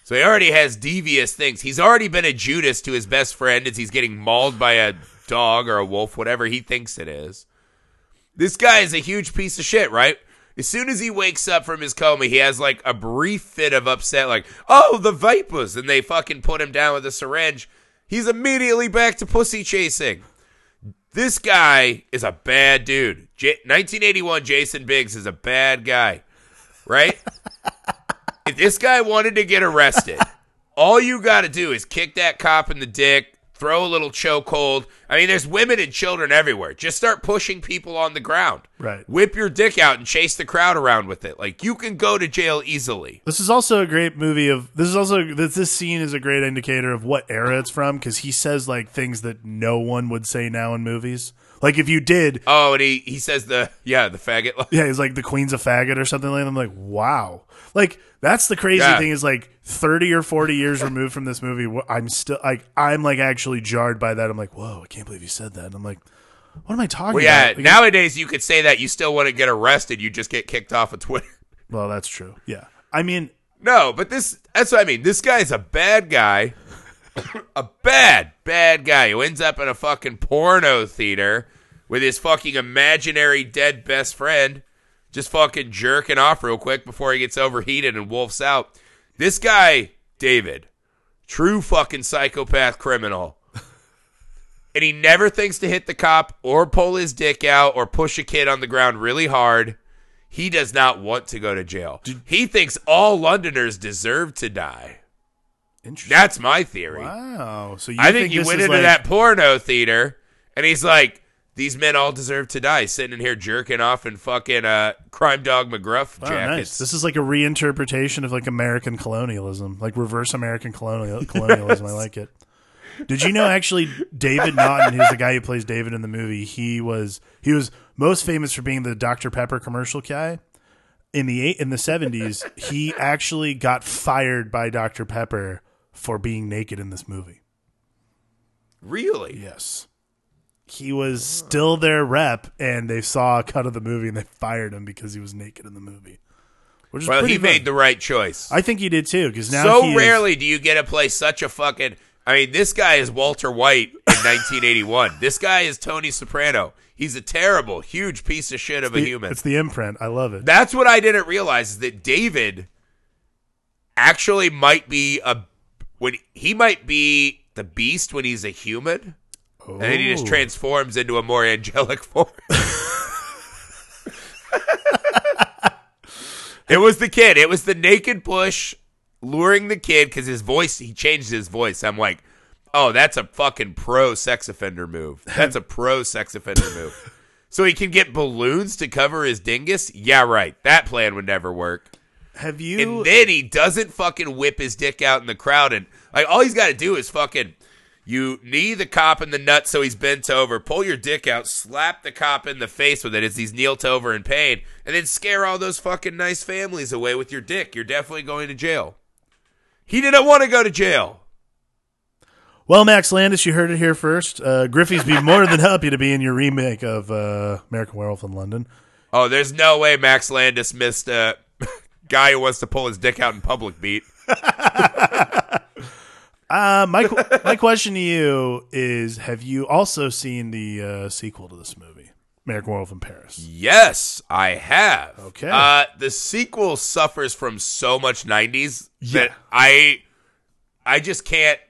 So he already has devious things. He's already been a Judas to his best friend as he's getting mauled by a dog or a wolf, whatever he thinks it is. This guy is a huge piece of shit, right? As soon as he wakes up from his coma, he has like a brief fit of upset, like, oh, the vipers, and they fucking put him down with a syringe. He's immediately back to pussy chasing. This guy is a bad dude. J- 1981 Jason Biggs is a bad guy, right? if this guy wanted to get arrested, all you got to do is kick that cop in the dick, throw a little chokehold. I mean, there's women and children everywhere. Just start pushing people on the ground. Right. Whip your dick out and chase the crowd around with it. Like you can go to jail easily. This is also a great movie of this is also this this scene is a great indicator of what era it's from because he says like things that no one would say now in movies. Like if you did, Oh, and he he says the yeah the faggot. yeah, he's like the Queen's a faggot or something like that. I'm like, wow. Like that's the crazy Yeah. thing is like 30 or 40 years removed from this movie, wh- I'm still like I'm like actually jarred by that. I'm like, whoa, I can't believe you said that. And I'm like, what am I talking Well, yeah. about? Like, Nowadays, you could say that you still wouldn't get arrested. You just get kicked off of Twitter. well, that's true. Yeah. I mean, No, but this that's what I mean. This guy's a bad guy. a bad, bad guy who ends up in a fucking porno theater with his fucking imaginary dead best friend just fucking jerking off real quick before he gets overheated and wolfs out. This guy, David, true fucking psychopath criminal. And he never thinks to hit the cop or pull his dick out or push a kid on the ground really hard. He does not want to go to jail. he thinks all Londoners deserve to die. Interesting. That's my theory. Wow. So you I think, he this went into like, that porno theater and he's like, these men all deserve to die, sitting in here jerking off in fucking uh, crime dog McGruff Wow, jackets. nice. This is like a reinterpretation of like American colonialism, like reverse American colonial colonialism. I like it. Did you know actually David Naughton, who's the guy who plays David in the movie, he was he was most famous for being the Dr Pepper commercial guy. In the eight in the seventies, he actually got fired by Dr Pepper for being naked in this movie. really? Yes. He was still their rep, and they saw a cut of the movie and they fired him because he was naked in the movie. Which is Well, pretty he fun. made the right choice. I think he did too, because now so he is- rarely do you get to play such a fucking. I mean, this guy is Walter White in 1981. This guy is Tony Soprano. He's a terrible, huge piece of shit of a human. It's the imprint. I love it. That's what I didn't realize is that David actually might be a when he might be the beast when he's a human, and then he just Oh. transforms into a more angelic form. it was the kid. It was the naked bush luring the kid because his voice. He changed his voice. I'm like, oh, that's a fucking pro sex offender move. That's a pro sex offender move. So he can get balloons to cover his dingus? Yeah, right. That plan would never work. Have you? And then he doesn't fucking whip his dick out in the crowd and like all he's got to do is fucking you knee the cop in the nuts so he's bent over, pull your dick out, slap the cop in the face with it as he's kneeled over in pain, and then scare all those fucking nice families away with your dick. You're definitely going to jail. He didn't want to go to jail. well, Max Landis, you heard it here first. Uh, Griffey's be more than happy to be in your remake of uh, American Werewolf in London. Oh, there's no way Max Landis missed a guy who wants to pull his dick out in public beat. Uh, my qu- my question to you is: Have you also seen the uh, sequel to this movie, American Werewolf in Paris? Yes, I have. Okay. Uh, the sequel suffers from so much '90s Yeah. that I, I just can't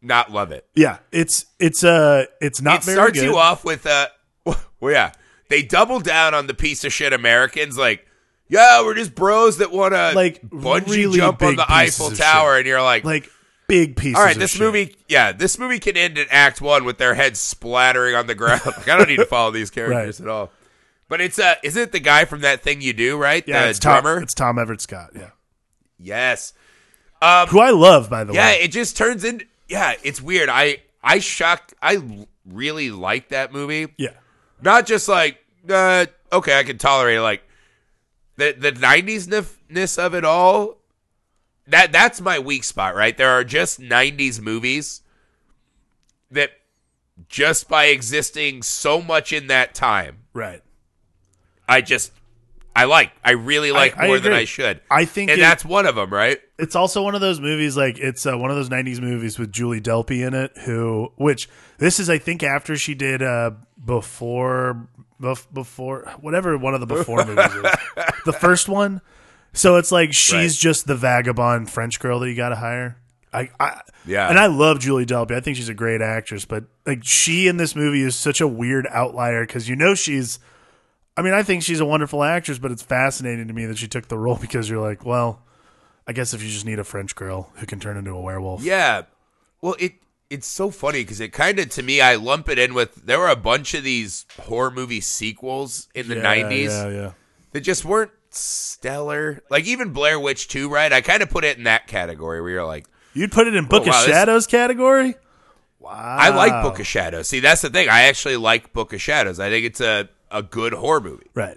not love it. Yeah, it's it's uh it's not it very starts good. you off with uh, well, yeah, they double down on the piece of shit Americans like. Yeah, we're just bros that want to Like, bungee really jump on the Eiffel Tower, and you're like, like big pieces. all right, this shit. movie, yeah, this movie can end in Act One with their heads splattering on the ground. like, I don't need to follow these characters Right. at all. But it's uh, isn't it the guy from that thing you do, right? Yeah, the it's Tom, it's Tom Everett Scott. Yeah, yes. Um, who I love by the yeah, way. Yeah, it just turns in. Yeah, it's weird. I I shocked. I really like that movie. Yeah, Not just like uh, okay, I can tolerate it. Like the the nineties ness of it all. That that's my weak spot, right? There are just nineties movies that just by existing so much in that time, right. I just I like. I really like I more than. I should. I think and it- that's one of them, right? it's also one of those movies like it's uh, one of those 90s movies with Julie Delpy in it who which this is I think after she did uh before bef- before whatever one of the before movies is. The first one. So it's like she's Right. just the vagabond French girl that you got to hire. I, I Yeah. and I love Julie Delpy. I think she's a great actress, but like she in this movie is such a weird outlier because you know she's. I mean, I think she's a wonderful actress, but it's fascinating to me that she took the role because you're like, well, I guess if you just need a French girl who can turn into a werewolf, Yeah. Well, it it's so funny because it kind of to me I lump it in with there were a bunch of these horror movie sequels in the Yeah, nineties Yeah, yeah. that just weren't stellar. Like even Blair Witch Two, right? I kind of put it in that category where you're like, You'd put it in oh, Book Oh, wow, of this- Shadows category? Wow. I like Book of Shadows. See, that's the thing. I actually like Book of Shadows. I think it's a a good horror movie. Right.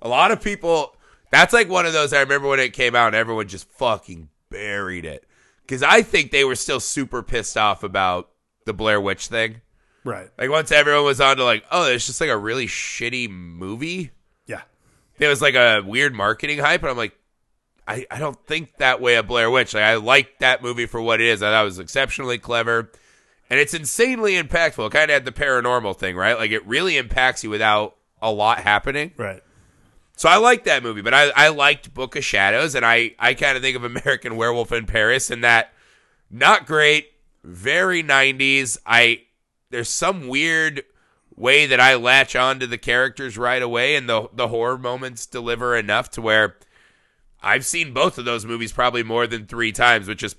A lot of people. That's like one of those. I remember when it came out, and everyone just fucking buried it because I think they were still super pissed off about the Blair Witch thing. Right. Like once everyone was on to like, oh, it's just like a really shitty movie. Yeah. It was like a weird marketing hype, and I'm like, I, I don't think that way of Blair Witch. Like I like that movie for what it is. I thought it was exceptionally clever, and it's insanely impactful. It kind of had the paranormal thing, right? Like it really impacts you without a lot happening. Right. So I like that movie, but I, I liked Book of Shadows, and I, I kind of think of American Werewolf in Paris and that not great, very 90s. I there's some weird way that I latch onto the characters right away, and the the horror moments deliver enough to where I've seen both of those movies probably more than three times, which is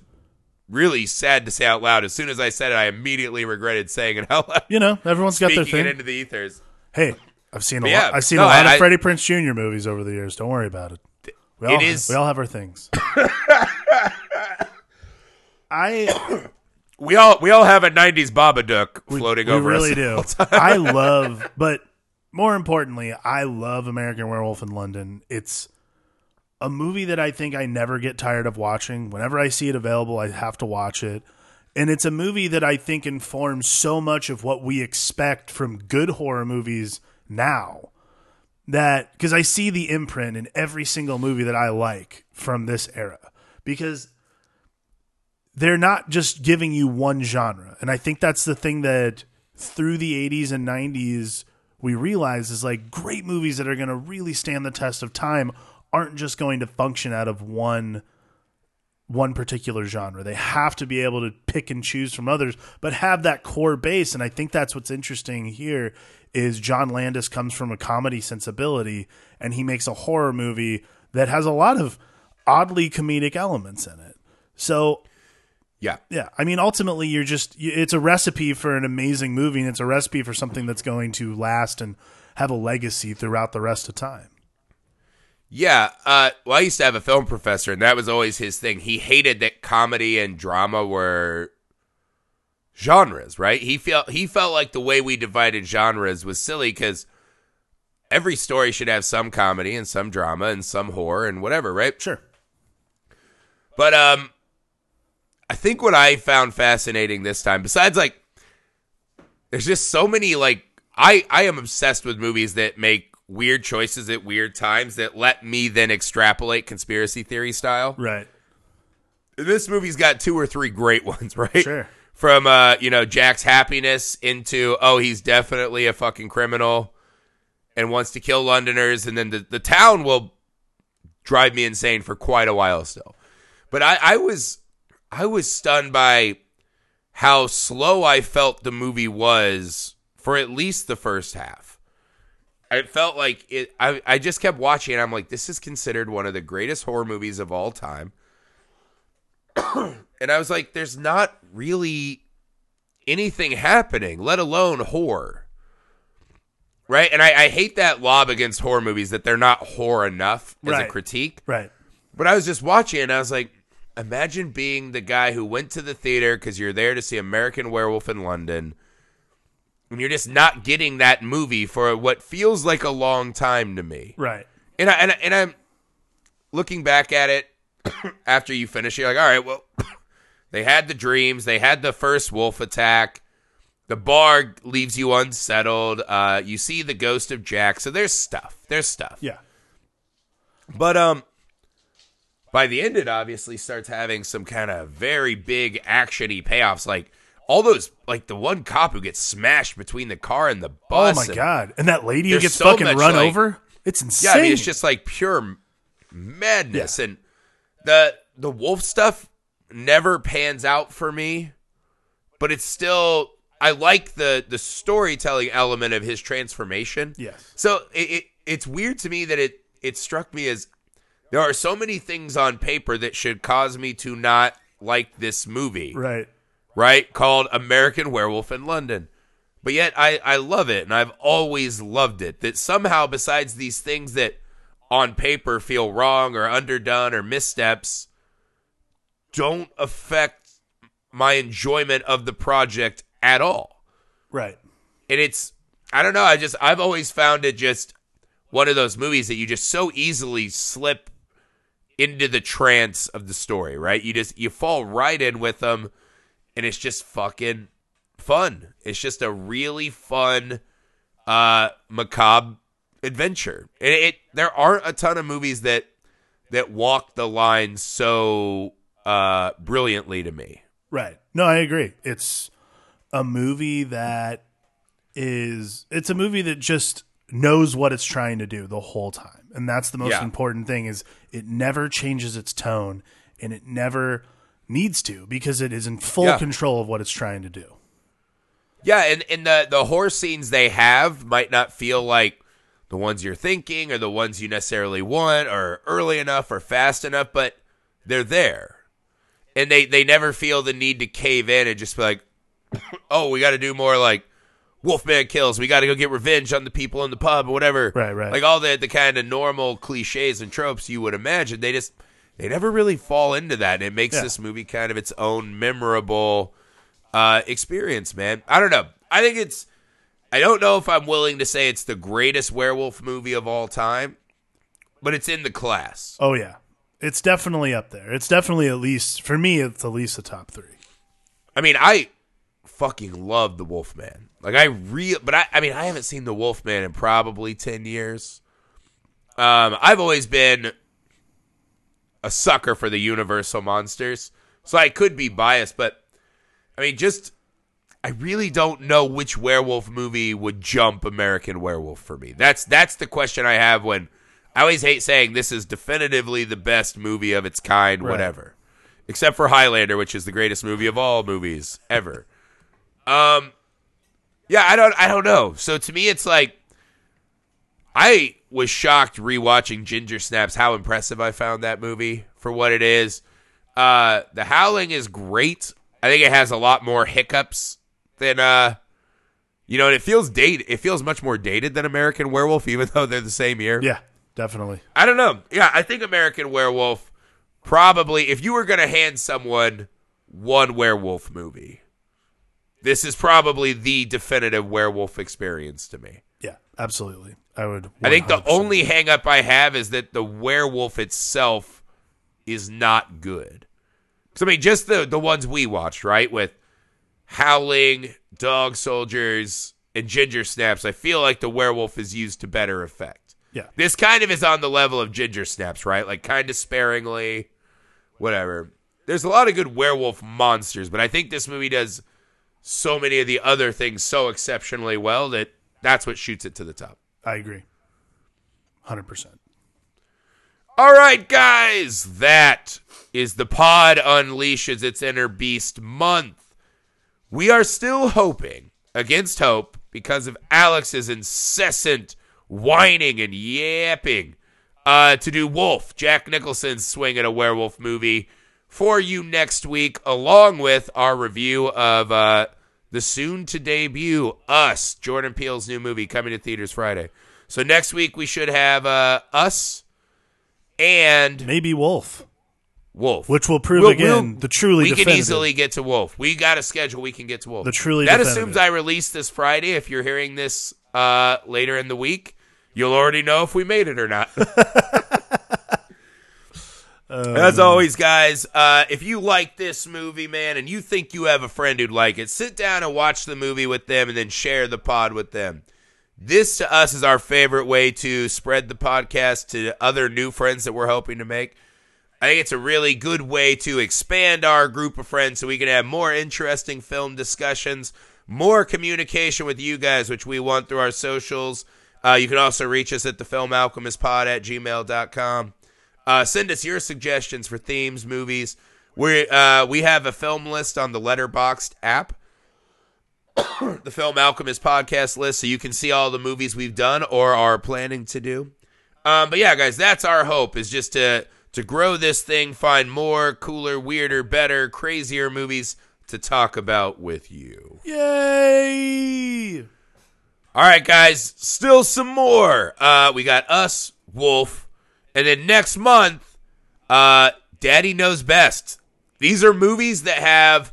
really sad to say out loud. As soon as I said it, I immediately regretted saying it out loud. You know, everyone's got their Speaking thing. into the ethers. Hey, I've seen a But lot. yeah, I've seen no, a lot I- of Freddie Prinze Jr. movies over the years. Don't worry about it. We all, It is- We all have our things. I We all we all have a '90s Babadook floating we over really us. do. I love, but more importantly, I love American Werewolf in London. It's a movie that I think I never get tired of watching. Whenever I see it available, I have to watch it. And it's a movie that I think informs so much of what we expect from good horror movies now. That because I see the imprint in every single movie that I like from this era. Because they're not just giving you one genre. And I think that's the thing that through the 80s and 90s we realize is like great movies that are going to really stand the test of time aren't just going to function out of one one particular genre. They have to be able to pick and choose from others, but have that core base. And I think that's what's interesting here is John Landis comes from a comedy sensibility and he makes a horror movie that has a lot of oddly comedic elements in it. So Yeah, yeah, I mean, ultimately, you're just it's a recipe for an amazing movie, and it's a recipe for something that's going to last and have a legacy throughout the rest of time. yeah. Uh, well, I used to have a film professor, and that was always his thing. He hated that comedy and drama were genres, right? He felt he felt like the way we divided genres was silly because every story should have some comedy and some drama and some horror and whatever, right? Sure. But um, I think what I found fascinating this time, besides like, there's just so many like I I am obsessed with movies that make weird choices at weird times that let me then extrapolate conspiracy theory style. Right. This movie's got two or three great ones, right? Sure. From uh, you know, Jack's happiness into oh, he's definitely a fucking criminal and wants to kill Londoners, and then the, the town will drive me insane for quite a while still. But I, I was I was stunned by how slow I felt the movie was for at least the first half. It felt like it I, I just kept watching and I'm like, this is considered one of the greatest horror movies of all time. and I was like, there's not really anything happening, let alone horror. Right? And I, I hate that lob against horror movies that they're not horror enough as a critique. Right. But I was just watching and I was like, imagine being the guy who went to the theater because you're there to see American Werewolf in London. And you're just not getting that movie for what feels like a long time to me. Right. And I and, I, and I'm looking back at it after you finish. You're like, all right, well, they had the dreams, they had the first wolf attack. The bar leaves you unsettled. Uh, you see the ghost of Jack. So there's stuff. There's stuff. Yeah. But um, by the end, it obviously starts having some kind of very big actiony payoffs, like all those, like the one cop who gets smashed between the car and the bus. Oh my and- god! And that lady who gets so fucking run like- over. It's insane. Yeah, I mean, it's just like pure madness, and the the wolf stuff never pans out for me, but it's still. I like the the storytelling element of his transformation. yes. So it, it it's weird to me that it it struck me as there are so many things on paper that should cause me to not like this movie. Right. right? Called American Werewolf in London. But yet I, I love it and I've always loved it. That somehow, besides these things that on paper feel wrong or underdone or missteps, don't affect my enjoyment of the project at all. Right. And it's, I don't know, I just, I've always found it just one of those movies that you just so easily slip into the trance of the story, right? You just, you fall right in with them and it's just fucking fun. It's just a really fun, uh, macabre adventure. And it, there aren't a ton of movies that, that walk the line so, uh, brilliantly to me. Right. No, I agree. It's a movie that is it's a movie that just knows what it's trying to do the whole time. And that's the most Yeah. important thing is it never changes its tone and it never needs to because it is in full Yeah. control of what it's trying to do. Yeah, and, and the the horror scenes they have might not feel like the ones you're thinking or the ones you necessarily want or early enough or fast enough, but they're there. And they, they never feel the need to cave in and just be like, oh, we got to do more like Wolfman kills. We got to go get revenge on the people in the pub or whatever. Right, right. Like all the, the kind of normal cliches and tropes you would imagine. They just, they never really fall into that. And it makes Yeah. this movie kind of its own memorable uh, experience, man. I don't know. I think it's. I don't know if I'm willing to say it's the greatest werewolf movie of all time, but it's in the class. Oh yeah. It's definitely up there. It's definitely at least for me it's at least a top 3. I mean, I fucking love the Wolfman. Like I real, but I. I mean, I haven't seen the Wolfman in probably ten years. Um, I've always been a sucker for the Universal monsters, so I could be biased, but I mean, just I really don't know which werewolf movie would jump American Werewolf for me. That's that's the question I have when I always hate saying this is definitively the best movie of its kind, Right. whatever. Except for Highlander, which is the greatest movie of all movies ever. um yeah, I don't I don't know. So to me it's like I was shocked rewatching Ginger Snaps how impressive I found that movie for what it is. Uh The Howling is great. I think it has a lot more hiccups than uh you know, and it feels dated. It feels much more dated than American Werewolf, even though they're the same year. Yeah, definitely. I don't know. Yeah, I think American Werewolf probably, if you were going to hand someone one werewolf movie, this is probably the definitive werewolf experience to me. Yeah, absolutely. I would I think the only hang up I have is that the werewolf itself is not good. Because, I mean, just the, the ones we watched, right? With Howling, Dog Soldiers, and Ginger Snaps, I feel like the werewolf is used to better effect. Yeah. This kind of is on the level of Ginger Snaps, right? Like, kind of sparingly, whatever. There's a lot of good werewolf monsters, but I think this movie does so many of the other things so exceptionally well that that's what shoots it to the top. I agree. 100%. All right, guys, that is the pod unleashes its inner beast month. We are still hoping, against hope, because of Alex's incessant whining and yapping, uh, to do Wolf, Jack Nicholson's swing at a werewolf movie, for you next week, along with our review of uh, the soon to debut Us, Jordan Peele's new movie coming to theaters Friday. So next week we should have uh, Us and Maybe Wolf, Wolf, which will prove We'll- again we'll- the truly we can easily get to Wolf. We got a schedule. We can get to Wolf. The truly that definitive. assumes I release this Friday. If you're hearing this uh, later in the week, you'll already know if we made it or not. As always, guys, uh, if you like this movie, man, and you think you have a friend who'd like it, sit down and watch the movie with them and then share the pod with them. This to us is our favorite way to spread the podcast to other new friends that we're hoping to make. I think it's a really good way to expand our group of friends so we can have more interesting film discussions, more communication with you guys, which we want through our socials. Uh, you can also reach us at the Film Alchemist Pod at gmail.com. Uh, send us your suggestions for themes, movies. We uh, we have a film list on the Letterboxd app, the Film Alchemist podcast list, so you can see all the movies we've done or are planning to do. Um, but yeah, guys, that's our hope is just to to grow this thing, find more cooler, weirder, better, crazier movies to talk about with you. Yay! All right, guys, still some more. Uh, we got us, Wolf, and then next month, uh, Daddy Knows Best. These are movies that have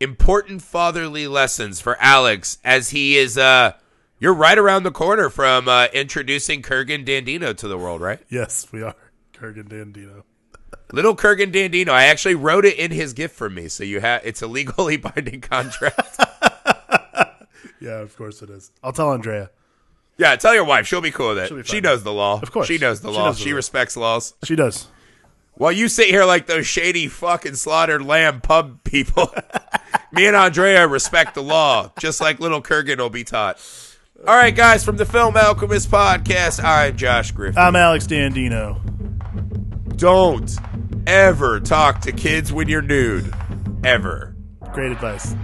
important fatherly lessons for Alex as he is. Uh, you're right around the corner from uh, introducing Kurgan Dandino to the world, right? Yes, we are. Kurgan Dandino. Little Kurgan Dandino. I actually wrote it in his gift for me, so you have it's a legally binding contract. Yeah, of course it is. I'll tell Andrea. yeah, tell your wife; she'll be cool with it. She'll be She fine. knows the law. Of course. she knows the She law. knows the she law. respects laws. She does. While you sit here like those shady fucking slaughtered lamb pub people, me and Andrea respect the law, just like little Kurgan will be taught. All right, guys, from the Film Alchemist podcast, I'm Josh Griffin. I'm Alex Dandino. Don't ever talk to kids when you're nude. Ever. Great advice.